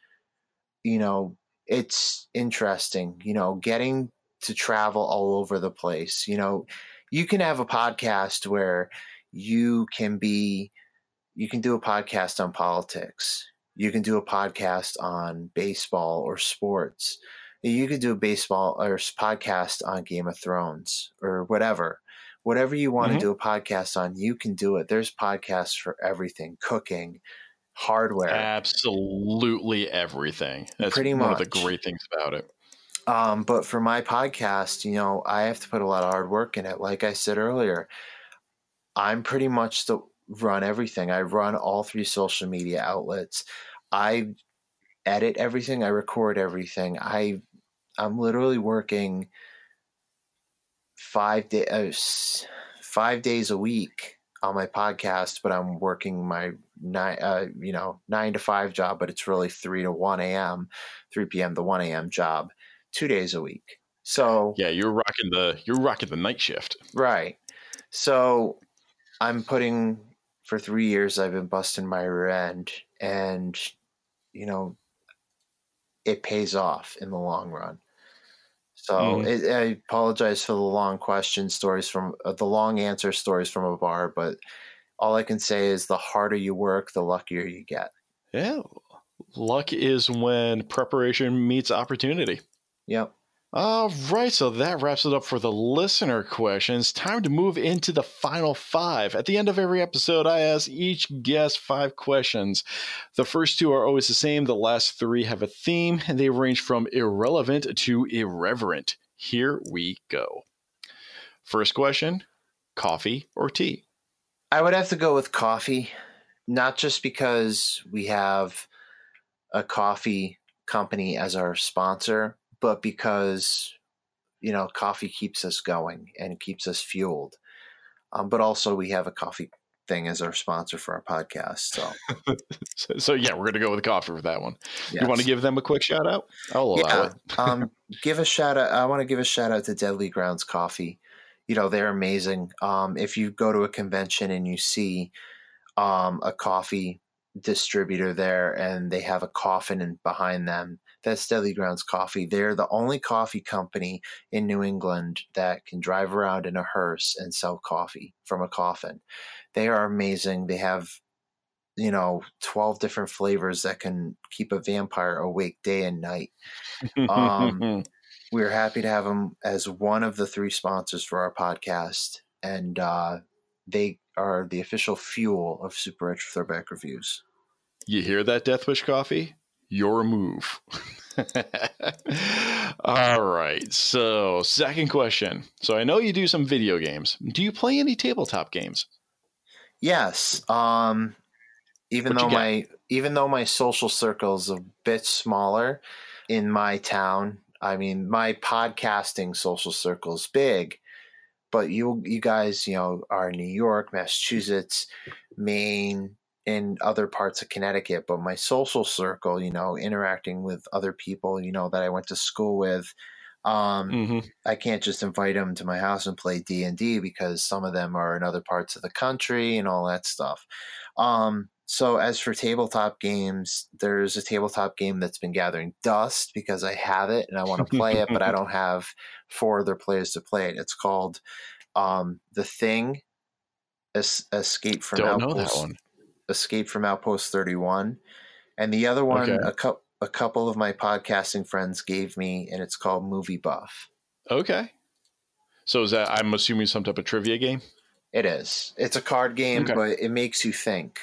[SPEAKER 3] You know, it's interesting. You know, getting to travel all over the place. You know, you can have a podcast where you can be, you can do a podcast on politics. You can do a podcast on baseball or sports. You could do a baseball or podcast on Game of Thrones or whatever. Whatever you want
[SPEAKER 1] Mhm.
[SPEAKER 3] to do a podcast on, you can do it. There's podcasts for everything cooking, hardware.
[SPEAKER 1] Absolutely everything. That's
[SPEAKER 3] Pretty
[SPEAKER 1] one of the great things about it.
[SPEAKER 3] Um, but for my podcast, you know, I have to put a lot of hard work in it. Like I said earlier, I'm pretty much the run everything. I run all three social media outlets. I edit everything. I record everything. I I'm literally working five day uh, five days a week on my podcast, but I'm working my nine uh, you know nine to five job, but it's really three to one a.m., three p.m. to one a.m. job two days a week. So
[SPEAKER 1] Yeah, you're rocking the you're rocking the night shift.
[SPEAKER 3] right. So I'm putting for three years. I've been busting my rear end, and you know, it pays off in the long run. So
[SPEAKER 1] Mhm.
[SPEAKER 3] it, I apologize for the long question stories from uh, the long answer stories from a bar, but all I can say is the harder you work, the luckier you get.
[SPEAKER 1] Yeah. Luck is when preparation meets opportunity.
[SPEAKER 3] Yep.
[SPEAKER 1] All right, so that wraps it up for the listener questions. Time to move into the final five. At the end of every episode, I ask each guest five questions. The first two are always the same, the last three have a theme, and they range from irrelevant to irreverent. Here we go. First question coffee or tea?
[SPEAKER 3] I would have to go with coffee, not just because we have a coffee company as our sponsor, but because you know coffee keeps us going and keeps us fueled. Um, but also, we have a coffee thing as our sponsor for our podcast. So,
[SPEAKER 1] So, so yeah, we're going to go with coffee for that one. You want to give them a quick shout out? I'll allow
[SPEAKER 3] yeah,
[SPEAKER 1] it.
[SPEAKER 3] um, give a shout out. I want to give a shout out to Deadly Grounds Coffee. You know they're amazing. Um, if you go to a convention and you see um, a coffee distributor there and they have a coffin in, behind them, that's Deadly Grounds Coffee. They're the only coffee company in New England that can drive around in a hearse and sell coffee from a coffin. They are amazing. They have you know 12 different flavors that can keep a vampire awake day and night um, we're happy to have them as one of the three sponsors for our podcast, and uh, they are the official fuel of Super Retro Throwback Reviews.
[SPEAKER 1] You hear that, Death Wish Coffee? Your move. All right. So, second question. So, I know you do some video games. Do you play any tabletop games?
[SPEAKER 3] Yes, um, even
[SPEAKER 1] What you
[SPEAKER 3] though
[SPEAKER 1] got?
[SPEAKER 3] my even though my social circle is a bit smaller in my town, I mean my podcasting social circle is big, but you you guys you know are New York, Massachusetts, Maine, and other parts of Connecticut. But my social circle, you know, interacting with other people, you know, that I went to school with. Um,
[SPEAKER 1] Mm-hmm.
[SPEAKER 3] I can't just invite them to my house and play D and D because some of them are in other parts of the country and all that stuff. Um, so as for tabletop games, there's a tabletop game that's been gathering dust because I have it and I want to play it, but I don't have four other players to play it. It's called um, The Thing. Es- Escape from
[SPEAKER 1] Don't know that
[SPEAKER 3] Outpost. Escape from Outpost 31. And the other one,
[SPEAKER 1] Okay.
[SPEAKER 3] a, cou- a couple of my podcasting friends gave me, and it's called Movie Buff.
[SPEAKER 1] Okay. So, is that, I'm assuming, some type of trivia game?
[SPEAKER 3] It is. It's a card game,
[SPEAKER 1] Okay.
[SPEAKER 3] but it makes you think.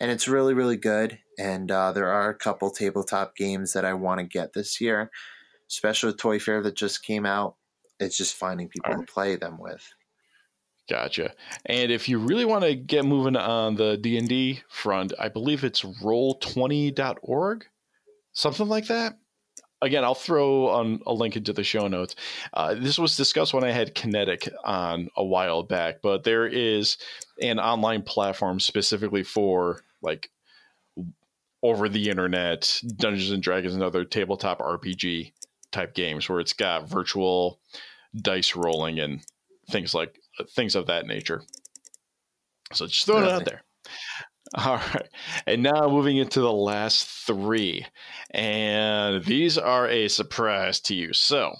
[SPEAKER 3] And it's really, really good. And uh, there are a couple tabletop games that I want to get this year, especially with Toy Fair that just came out. It's just finding people to play them with.
[SPEAKER 1] Gotcha. And if you really want to get moving on the D&D front, I believe it's roll20.org, something like that. Again, I'll throw on a link into the show notes. Uh, this was discussed when I had Kinetic on a while back, but there is an online platform specifically for like over the internet Dungeons and Dragons and other tabletop RPG type games where it's got virtual dice rolling and things like things of that nature. So just throwing it out there. All right. And now moving into the last three. And these are a surprise to you. So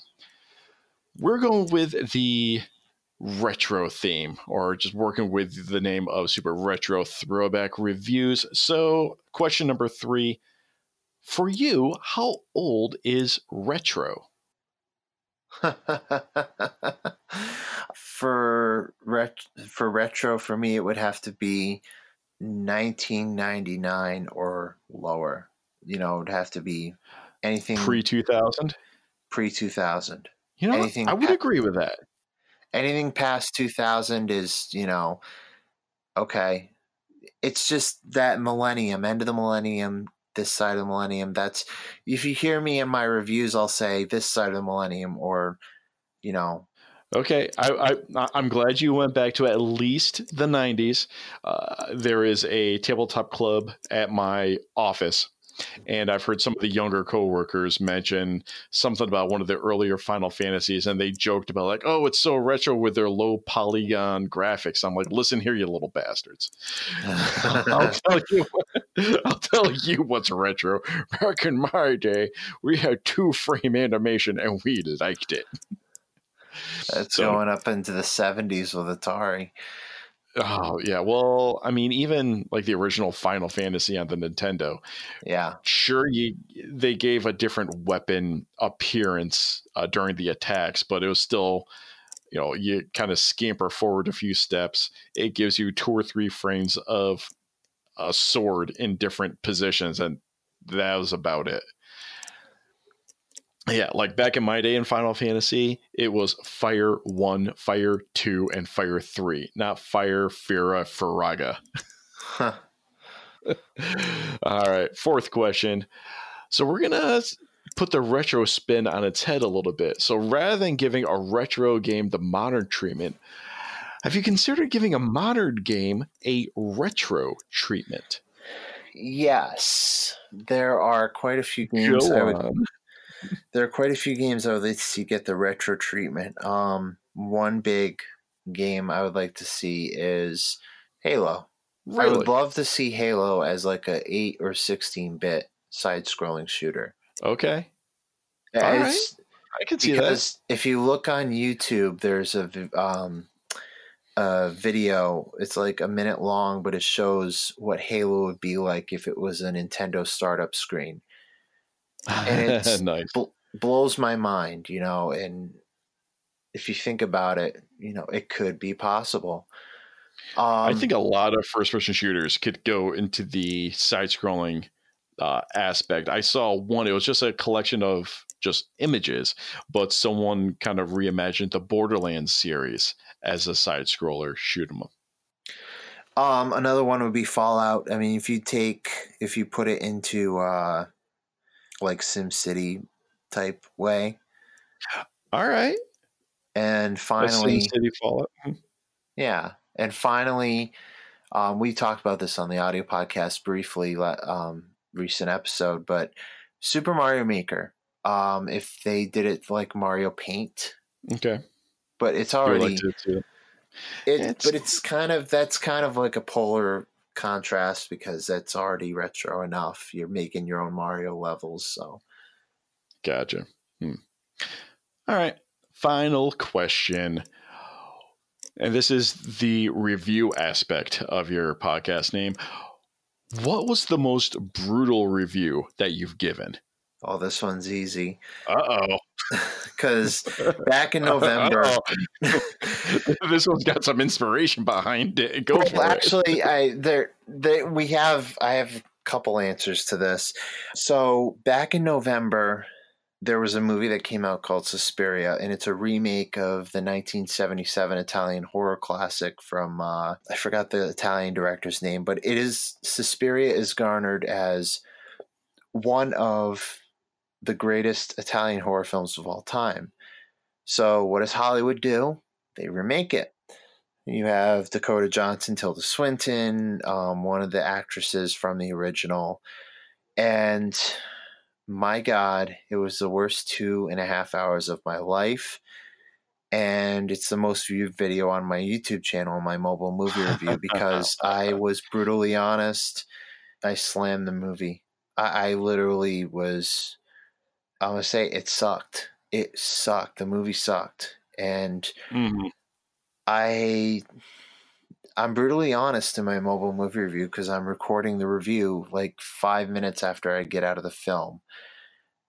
[SPEAKER 1] we're going with the retro theme, or just working with the name of Super Retro Throwback Reviews. So, question number three For you, how old is retro?
[SPEAKER 3] for ret- for retro, for me, it would have to be 1999 or lower. You know, it would have to be anything
[SPEAKER 1] Pre two thousand.
[SPEAKER 3] pre 2000.
[SPEAKER 1] You know,
[SPEAKER 3] anything
[SPEAKER 1] I would
[SPEAKER 3] pa-
[SPEAKER 1] agree with that.
[SPEAKER 3] Anything past 2000 is, you know, okay. It's just that millennium, end of the millennium, this side of the millennium. That's if you hear me in my reviews, I'll say this side of the millennium, or you know,
[SPEAKER 1] Okay, I, I I'm glad you went back to at least the 90s. Uh, there is a tabletop club at my office, and I've heard some of the younger coworkers mention something about one of the earlier Final Fantasies, and they joked about like, "Oh, it's so retro with their low polygon graphics." I'm like, "Listen here, you little bastards! I'll tell you, I'll tell you what's retro. Back in my day, we had two frame animation, and we liked it."
[SPEAKER 3] that's
[SPEAKER 1] So-
[SPEAKER 3] going up into the 70s with Atari.
[SPEAKER 1] Oh yeah, well, I mean, even like the original Final Fantasy on the Nintendo,
[SPEAKER 3] Yeah,
[SPEAKER 1] sure, you they gave a different weapon appearance uh, during the attacks, but it was still, you know, you kind of scamper forward a few steps. It gives you two or three frames of a sword in different positions, and that was about it. Yeah, like back in my day in Final Fantasy, it was Fire 1, Fire 2, and Fire 3, not Fire, Fira, Firaga.
[SPEAKER 3] Huh.
[SPEAKER 1] All right, fourth question. So we're going to put the retro spin on its head a little bit. So rather than giving a retro game the modern treatment, have you considered giving a modern game a retro treatment?
[SPEAKER 3] yes. There are quite a few games. I would. There are quite a few games I would like to see get the retro treatment. Um, one big game I would like to see is Halo. I would love to see Halo as like a eight or sixteen bit side scrolling shooter.
[SPEAKER 1] okay. All
[SPEAKER 3] It's-
[SPEAKER 1] I can see that.
[SPEAKER 3] because if you look on YouTube, there's a um, a video. It's like a minute long, but it shows what Halo would be like if it was a Nintendo startup screen. And it's-
[SPEAKER 1] nice.
[SPEAKER 3] Bl- blows my mind, you know. And if you think about it, you know, it could be possible. Um,
[SPEAKER 1] I think a lot of first person shooters could go into the side scrolling uh, aspect. I saw one, it was just a collection of just images, but someone kind of reimagined the Borderlands series as a side scroller shoot 'em up.
[SPEAKER 3] Um, another one would be Fallout. I mean, if you take if you put it into uh like SimCity type way,
[SPEAKER 1] All right.
[SPEAKER 3] and finally,
[SPEAKER 1] SimCity Fallout.
[SPEAKER 3] yeah, and finally, um, we talked about this on the audio podcast briefly, um, recent episode, but Super Mario Maker. Um, if they did it like Mario Paint,
[SPEAKER 1] Okay.
[SPEAKER 3] but it's already
[SPEAKER 1] like to, to
[SPEAKER 3] It,
[SPEAKER 1] It's-
[SPEAKER 3] but it's kind of that's kind of like a polar contrast because that's already retro enough. You're making your own Mario levels, so
[SPEAKER 1] Gotcha. Hmm. All right. Final question. And this is the review aspect of your podcast name. What was the most brutal review that you've given?
[SPEAKER 3] oh, this one's easy
[SPEAKER 1] Uh
[SPEAKER 3] because back in. November.
[SPEAKER 1] this one's got some inspiration behind it. Go
[SPEAKER 3] Well,
[SPEAKER 1] for it.
[SPEAKER 3] actually, I there they, we have I have a couple answers to this. So back in November, there was a movie that came out called Suspiria, and it's a remake of the 1977 Italian horror classic from uh, I forgot the Italian director's name, but it is Suspiria is garnered as one of the greatest Italian horror films of all time. So what does Hollywood do? They remake it. You have Dakota Johnson, Tilda Swinton, um, one of the actresses from the original. And my God, it was the worst two and a half hours of my life. And it's the most viewed video on my YouTube channel, my mobile movie review, because I was brutally honest. I slammed the movie. I, I literally was, I'm going to say it sucked. It sucked. The movie sucked. And
[SPEAKER 1] Mhm.
[SPEAKER 3] I I'm brutally honest in my mobile movie review because I'm recording the review like five minutes after I get out of the film.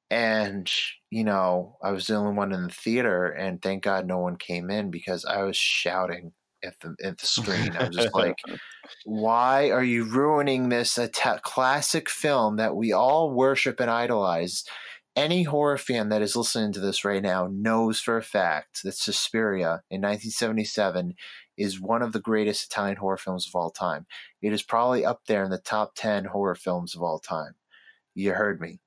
[SPEAKER 3] and you know I was the only one in the theater, and thank God no one came in because I was shouting at the at the screen. I was just like, "Why are you ruining this a classic film that we all worship and idolize?" Any horror fan that is listening to this right now knows for a fact that Suspiria in 1977 is one of the greatest Italian horror films of all time. It is probably up there in the top 10 horror films of all time. You heard me.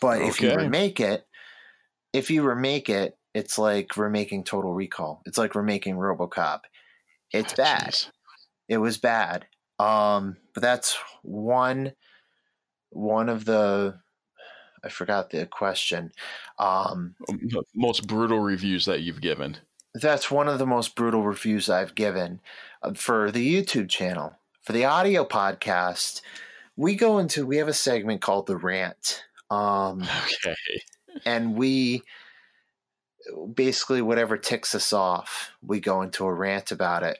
[SPEAKER 3] But if you remake it, if you remake it, it's like remaking Total Recall. It's like remaking RoboCop. It's bad.
[SPEAKER 1] Jeez.
[SPEAKER 3] It was bad. Um, but that's one one of the I forgot the question. Um,
[SPEAKER 1] The most brutal reviews that you've given.
[SPEAKER 3] that's one of the most brutal reviews I've given uh, for the YouTube channel. For the audio podcast, we go into we have a segment called the rant. Um,
[SPEAKER 1] Okay.
[SPEAKER 3] and we basically whatever ticks us off we go into a rant about it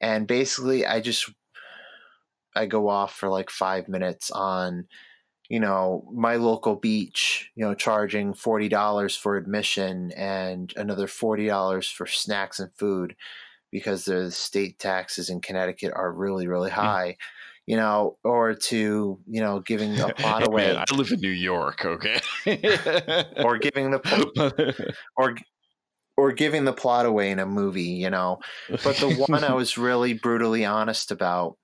[SPEAKER 3] and basically i just i go off for like five minutes on you know my local beach you know charging $40 for admission and another $40 for snacks and food because the state taxes in connecticut are really really hmm. high you know or to you know giving a plot away
[SPEAKER 1] man, I live in New York, okay?
[SPEAKER 3] or giving the or or giving the plot away in a movie, you know. But the one I was really brutally honest about,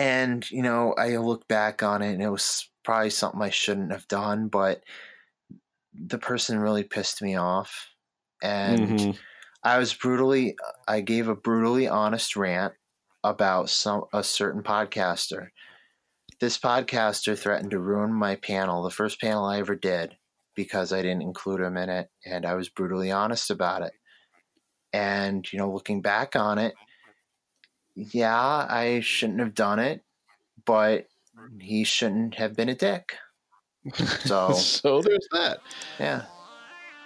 [SPEAKER 3] and you know, I look back on it, and it was probably something I shouldn't have done, but the person really pissed me off, and
[SPEAKER 1] Mhm.
[SPEAKER 3] I was brutally, I gave a brutally honest rant about some a certain podcaster. This podcaster threatened to ruin my panel, the first panel I ever did, because I didn't include him in it, and I was brutally honest about it. And you know, looking back on it, yeah, I shouldn't have done it, but he shouldn't have been a dick. So
[SPEAKER 1] so there's that.
[SPEAKER 3] yeah.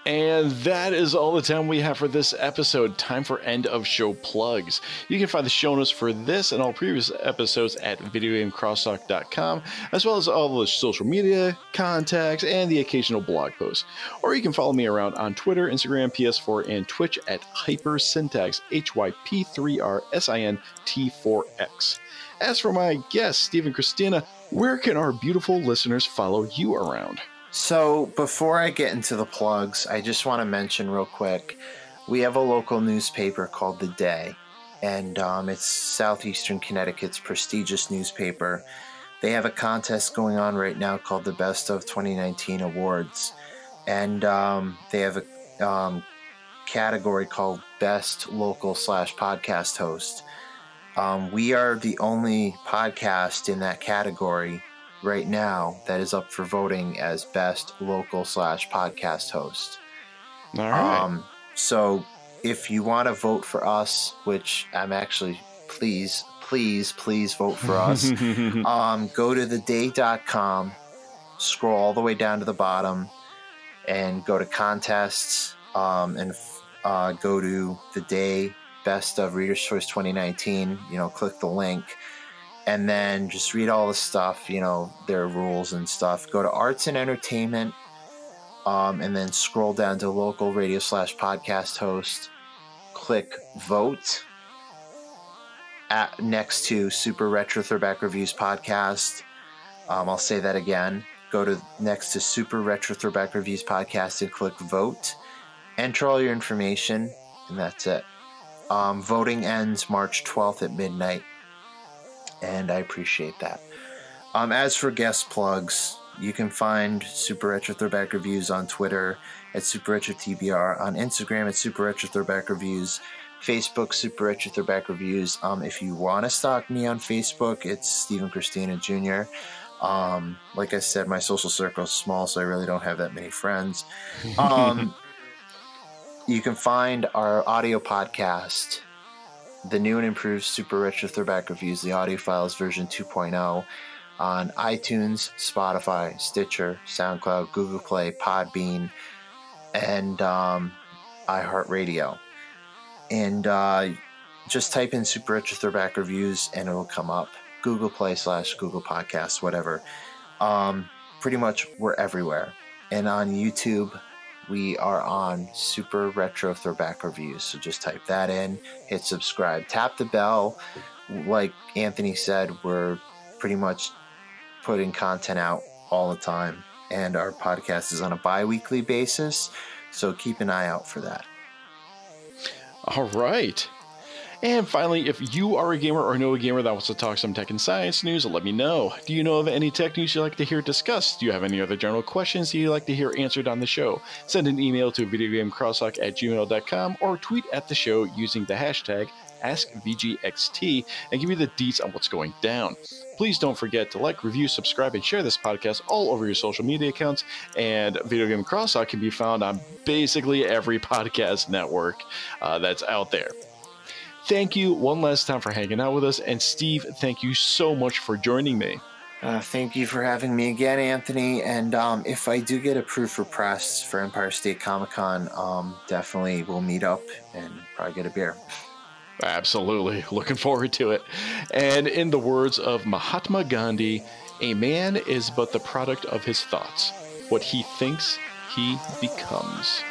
[SPEAKER 1] And that is all the time we have for this episode. Time for end of show plugs. You can find the show notes for this and all previous episodes at videogamecrosstalk.com, as well as all the social media, contacts, and the occasional blog post. Or you can follow me around on Twitter, Instagram, PS4, and Twitch at Hypersyntax, H Y P 3 R S I N T 4 X. As for my guest, Stephen Christina, where can our beautiful listeners follow you around?
[SPEAKER 3] So before I get into the plugs, I just want to mention real quick, we have a local newspaper called The Day, and um, it's southeastern Connecticut's prestigious newspaper. They have a contest going on right now called the Best of 2019 Awards, and um, they have a um, category called Best Local slash Podcast Host. Um, we are the only podcast in that category right now that is up for voting as best local slash podcast host.
[SPEAKER 1] All right.
[SPEAKER 3] Um, so if you want to vote for us, which I'm actually please, please, please vote for us. um, go to theday.com, scroll all the way down to the bottom, and go to contests, um, and uh, go to the day best of Reader's Choice 2019. You know, click the link, and then just read all the stuff. You know, their rules and stuff. Go to Arts and Entertainment, um, and then scroll down to local radio slash podcast host. Click vote at next to Super Retro Throwback Reviews podcast. Um, I'll say that again. Go to next to Super Retro Throwback Reviews podcast and click vote. Enter all your information, and that's it. Um, voting ends March 12th at midnight, and I appreciate that. Um, as for guest plugs, you can find Super Retro Throwback Reviews on Twitter at Super Retro TBR, on Instagram at Super Retro Throwback Reviews, Facebook Super Retro Throwback Reviews. Um, if you want to stalk me on Facebook, it's Stephen Christina Jr. Um, like I said, my social circle is small, so I really don't have that many friends. Um, you can find our audio podcast, the new and improved Super Retro Throwback Reviews, the audio files version 2.0, on iTunes, Spotify, Stitcher, SoundCloud, Google Play, Podbean, and um, iHeartRadio. And uh, just type in Super Retro Throwback Reviews and it'll come up. Google Play slash Google Podcasts, whatever. Um, pretty much we're everywhere. And on YouTube, we are on Super Retro Throwback Reviews. So just type that in, hit subscribe, tap the bell. Like Anthony said, we're pretty much putting content out all the time. And our podcast is on a bi weekly basis. So keep an eye out for that.
[SPEAKER 1] All right. And finally, if you are a gamer or know a gamer that wants to talk some tech and science news, let me know. Do you know of any tech news you'd like to hear discussed? Do you have any other general questions you'd like to hear answered on the show? Send an email to videogamecrosstalk at gmail.com or tweet at the show using the hashtag AskVGXT and give me the deets on what's going down. Please don't forget to like, review, subscribe, and share this podcast all over your social media accounts. And Video Game Crosstalk can be found on basically every podcast network uh, that's out there thank you one last time for hanging out with us. And Steve, thank you so much for joining me.
[SPEAKER 3] Uh, thank you for having me again, Anthony. And um, if I do get approved for press for Empire State Comic Con, um, definitely we'll meet up and probably get a beer.
[SPEAKER 1] Absolutely. Looking forward to it. And in the words of Mahatma Gandhi, a man is but the product of his thoughts. What he thinks, he becomes.